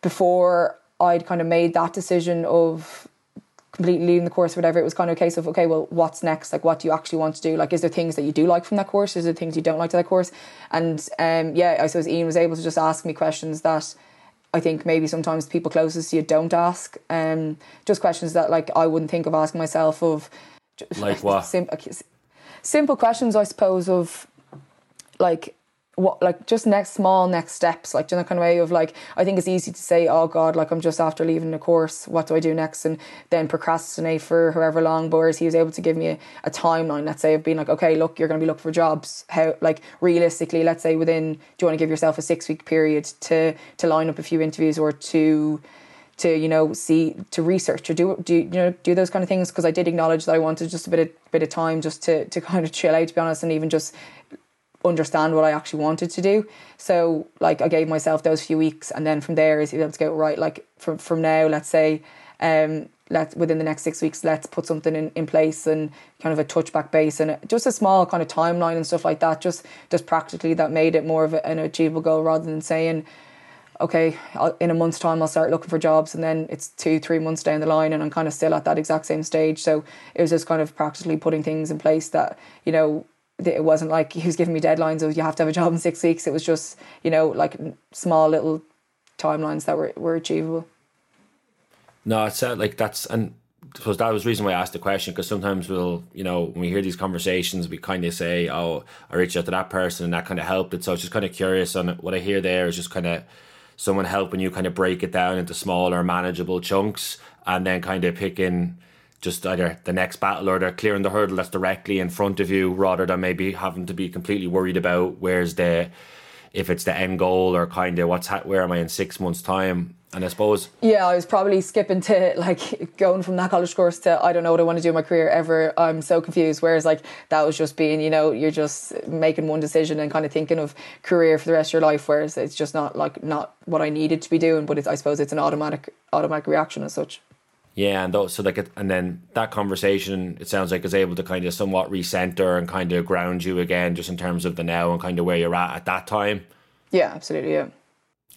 before I'd kind of made that decision of completely leaving the course or whatever, it was kind of a case of okay, well, what's next? Like, what do you actually want to do? Like, is there things that you do like from that course? Is there things you don't like to that course? And um, yeah, I suppose Ian was able to just ask me questions that I think maybe sometimes people closest to you don't ask. Um, just questions that like I wouldn't think of asking myself. Of like what <laughs> simple, simple questions, I suppose. Of like what like just next small next steps like you know kind of way of like I think it's easy to say oh god like I'm just after leaving the course. What do I do next? And then procrastinate for however long but whereas he was able to give me a, a timeline let's say of being like okay look you're going to be looking for jobs. How like realistically let's say within do you want to give yourself a six week period to to line up a few interviews or to to you know see to research or do do you know do those kind of things? Because I did acknowledge that I wanted just a bit of bit of time just to to kind of chill out to be honest and even just understand what I actually wanted to do. So like I gave myself those few weeks and then from there is able to go right like from from now let's say um let within the next six weeks let's put something in, in place and kind of a touchback base and just a small kind of timeline and stuff like that just just practically that made it more of an achievable goal rather than saying okay I'll, in a month's time I'll start looking for jobs and then it's two three months down the line and I'm kind of still at that exact same stage so it was just kind of practically putting things in place that you know it wasn't like he was giving me deadlines of you have to have a job in six weeks. It was just you know like small little timelines that were were achievable. No, it sounds uh, like that's and suppose that was the reason why I asked the question because sometimes we'll you know when we hear these conversations we kind of say oh I reached out to that person and that kind of helped it. So I was just kind of curious on what I hear there is just kind of someone helping you kind of break it down into smaller manageable chunks and then kind of picking just either the next battle or they're clearing the hurdle that's directly in front of you rather than maybe having to be completely worried about where's the if it's the end goal or kind of what's ha- where am I in six months time? And I suppose yeah I was probably skipping to <laughs> like going from that college course to I don't know what I want to do in my career ever. I'm so confused. Whereas like that was just being you know you're just making one decision and kind of thinking of career for the rest of your life whereas it's just not like not what I needed to be doing but it's I suppose it's an automatic automatic reaction as such yeah, and those, so like, it, and then that conversation, it sounds like is able to kind of somewhat recenter and kind of ground you again, just in terms of the now and kind of where you're at at that time. Yeah, absolutely. Yeah.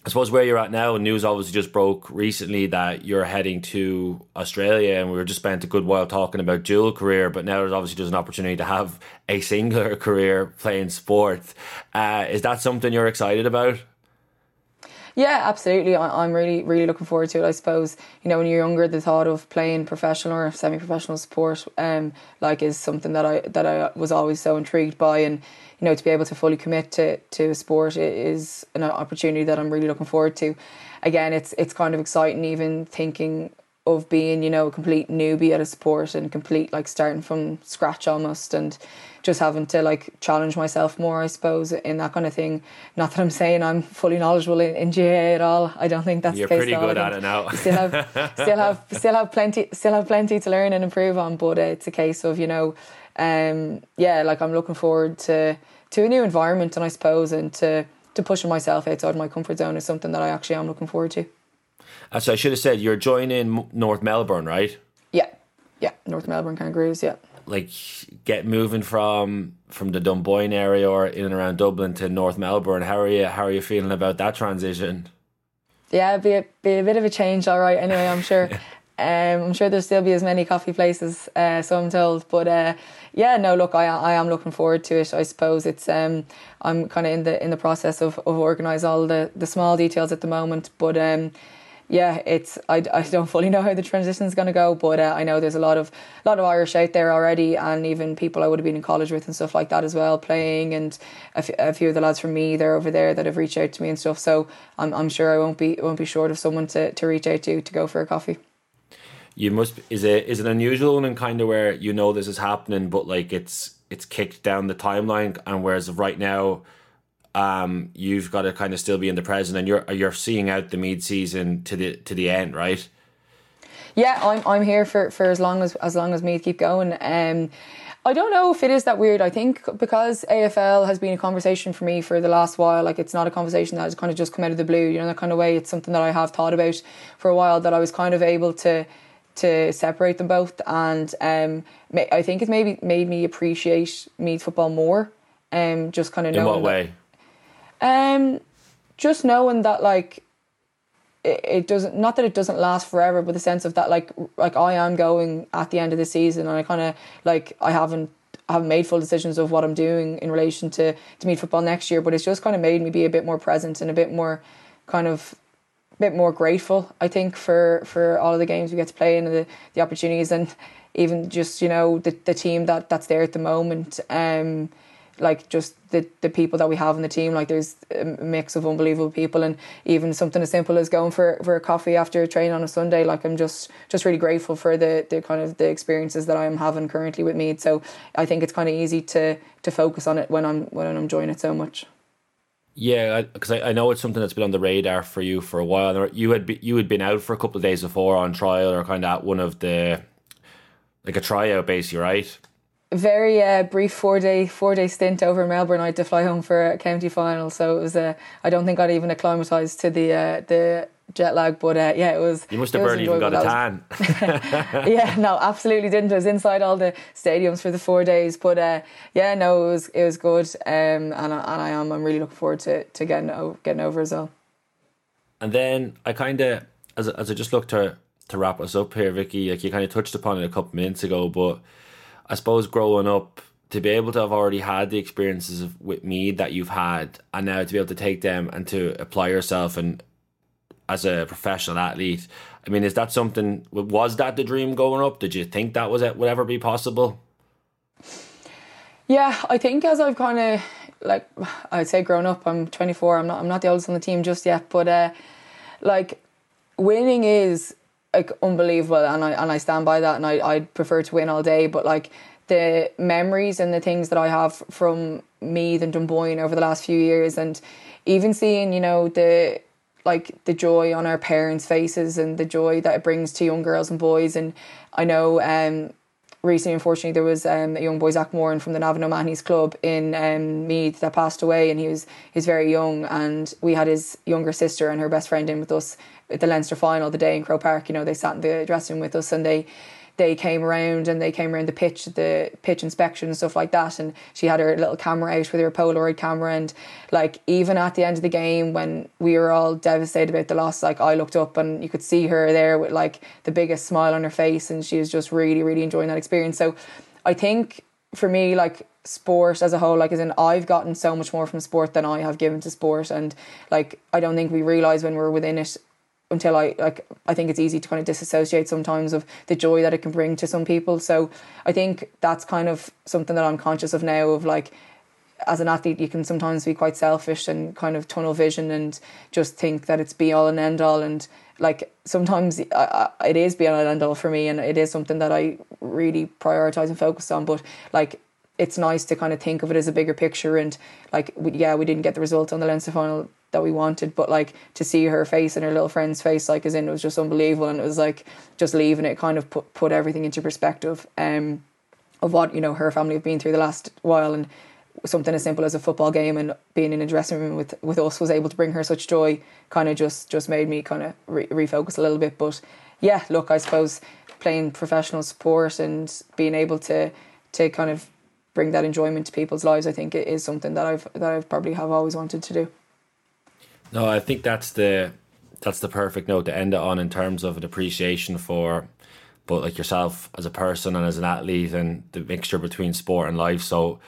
I suppose where you're at now, news obviously just broke recently that you're heading to Australia, and we were just spent a good while talking about dual career, but now there's obviously just an opportunity to have a singular <laughs> career playing sport. Uh, is that something you're excited about? Yeah, absolutely. I, am really, really looking forward to it. I suppose you know when you're younger, the thought of playing professional or semi-professional sport, um, like is something that I that I was always so intrigued by, and you know to be able to fully commit to to a sport is an opportunity that I'm really looking forward to. Again, it's it's kind of exciting even thinking of being you know a complete newbie at a sport and complete like starting from scratch almost and just having to like challenge myself more, I suppose, in that kind of thing. Not that I'm saying I'm fully knowledgeable in, in GAA at all. I don't think that's You're the case. pretty good at it now. <laughs> still have, still have, still have plenty, still have plenty to learn and improve on. But uh, it's a case of you know, um, yeah, like I'm looking forward to to a new environment, and I suppose, and to to pushing myself outside my comfort zone is something that I actually am looking forward to. So I should have said you're joining North Melbourne, right? Yeah, yeah, North Melbourne Kangaroos, yeah like get moving from from the Dunboyne area or in and around Dublin to North Melbourne. How are you? How are you feeling about that transition? Yeah, be a, be a bit of a change, all right. Anyway, I'm sure. <laughs> um, I'm sure there'll still be as many coffee places, uh, so I'm told. But uh, yeah, no, look, I I am looking forward to it. I suppose it's um, I'm kind of in the in the process of of organising all the the small details at the moment, but um, yeah, it's I, I don't fully know how the transition is going to go, but uh, I know there's a lot of a lot of Irish out there already, and even people I would have been in college with and stuff like that as well, playing, and a, f- a few of the lads from me they're over there that have reached out to me and stuff. So I'm I'm sure I won't be won't be short of someone to, to reach out to to go for a coffee. You must is it is it unusual and kind of where you know this is happening, but like it's it's kicked down the timeline, and whereas right now um, you've got to kind of still be in the present, and you're you're seeing out the mid season to the to the end, right? Yeah, I'm I'm here for, for as long as as long as Meath keep going. Um, I don't know if it is that weird. I think because AFL has been a conversation for me for the last while. Like it's not a conversation that has kind of just come out of the blue. You know that kind of way. It's something that I have thought about for a while. That I was kind of able to to separate them both, and um, I think it maybe made me appreciate Meath football more. Um, just kind of in what way? Um, just knowing that like it, it doesn't not that it doesn't last forever, but the sense of that like like I am going at the end of the season, and I kind of like I haven't I haven't made full decisions of what I'm doing in relation to to Meath football next year, but it's just kind of made me be a bit more present and a bit more kind of bit more grateful. I think for for all of the games we get to play and the the opportunities and even just you know the the team that that's there at the moment. Um, like just the the people that we have in the team. Like there's a mix of unbelievable people, and even something as simple as going for for a coffee after a train on a Sunday. Like I'm just just really grateful for the the kind of the experiences that I'm having currently with me So I think it's kind of easy to to focus on it when I'm when I'm enjoying it so much. Yeah, because I, I, know it's something that's been on the radar for you for a while. You had be, you had been out for a couple of days before on trial or kind of at one of the like a tryout, basically, right? Very uh, brief four day four day stint over in Melbourne. I had to fly home for a county final, so it was. Uh, I don't think I'd even acclimatized to the uh, the jet lag, but uh, yeah, it was. You must have barely even got a tan. <laughs> yeah, no, absolutely didn't. I was inside all the stadiums for the four days, but uh, yeah, no, it was it was good, um, and I, and I am I'm really looking forward to to getting over, getting over as well. And then I kind of as as I just looked to to wrap us up here, Vikki, like you kind of touched upon it a couple minutes ago, but I suppose growing up to be able to have already had the experiences of, with Meath that you've had, and now to be able to take them and to apply yourself and as a professional athlete. I mean, is that something? Was that the dream going up? Did you think that was it would ever be possible? Yeah, I think as I've kind of like I'd say grown up. I'm 24. I'm not. I'm not the oldest on the team just yet, but uh, like winning is like unbelievable and I and I stand by that and I I'd prefer to win all day but like the memories and the things that I have from Meath and Dunboyne over the last few years and even seeing you know the like the joy on our parents' faces and the joy that it brings to young girls and boys and I know um recently unfortunately there was um, a young boy Zach Moran from the Navan O'Mahony's club in um, Meath that passed away and he was he was very young and we had his younger sister and her best friend in with us the Leinster final the day in Croke Park. You know, they sat in the dressing room with us and they they came around and they came around the pitch, the pitch inspection and stuff like that. And she had her little camera out with her Polaroid camera. And like even at the end of the game, when we were all devastated about the loss, like I looked up and you could see her there with like the biggest smile on her face, and she was just really, really enjoying that experience. So I think for me, like sport as a whole, like as in I've gotten so much more from sport than I have given to sport, and like I don't think we realize when we're within it until I like I think it's easy to kind of disassociate sometimes of the joy that it can bring to some people. So I think that's kind of something that I'm conscious of now of like as an athlete you can sometimes be quite selfish and kind of tunnel vision and just think that it's be all and end all and like sometimes it is be all and end all for me and it is something that I really prioritize and focus on but like it's nice to kind of think of it as a bigger picture and like yeah we didn't get the result on the Leinster final that we wanted but like to see her face and her little friend's face like as in it was just unbelievable and it was like just leaving it kind of put put everything into perspective um of what you know her family have been through the last while and something as simple as a football game and being in a dressing room with with us was able to bring her such joy kind of just just made me kind of re- refocus a little bit. But yeah look I suppose playing professional sport and being able to to kind of bring that enjoyment to people's lives I think it is something that I've that I've probably have always wanted to do no I think that's the that's the perfect note to end it on in terms of an appreciation for but like yourself as a person and as an athlete and the mixture between sport and life so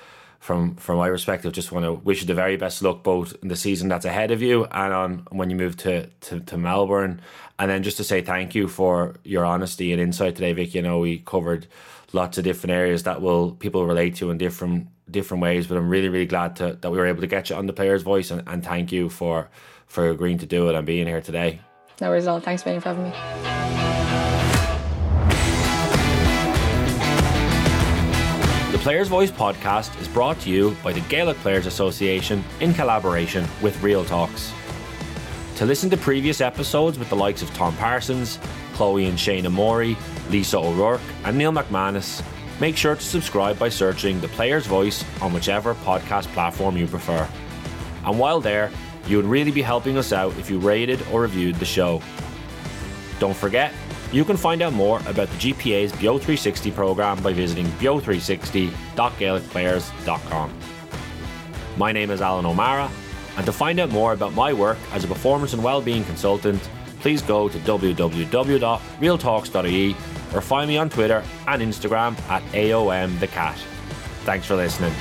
from from my perspective, just want to wish you the very best luck both in the season that's ahead of you and on when you move to, to, to Melbourne. And then just to say thank you for your honesty and insight today, Vic. You know, we covered lots of different areas that will people relate to in different different ways. But I'm really, really glad to, that we were able to get you on the player's voice and, and thank you for for agreeing to do it and being here today. No worries at all. Thanks, Benny, for having me. The Players Voice podcast is brought to you by the Gaelic Players Association in collaboration with Real Talks. To listen to previous episodes with the likes of Tom Parsons, Chloe and Shayna Morey, Lisa O'Rourke, and Neil McManus, make sure to subscribe by searching The Player's Voice on whichever podcast platform you prefer. And while there, you would really be helping us out if you rated or reviewed the show. Don't forget, you can find out more about the GPA's BEO 360 programme by visiting beo360.gaelicplayers.com. My name is Alan O'Mara, and to find out more about my work as a performance and wellbeing consultant, please go to www.realtalks.ie or find me on Twitter and Instagram at AOMTheCat. Thanks for listening.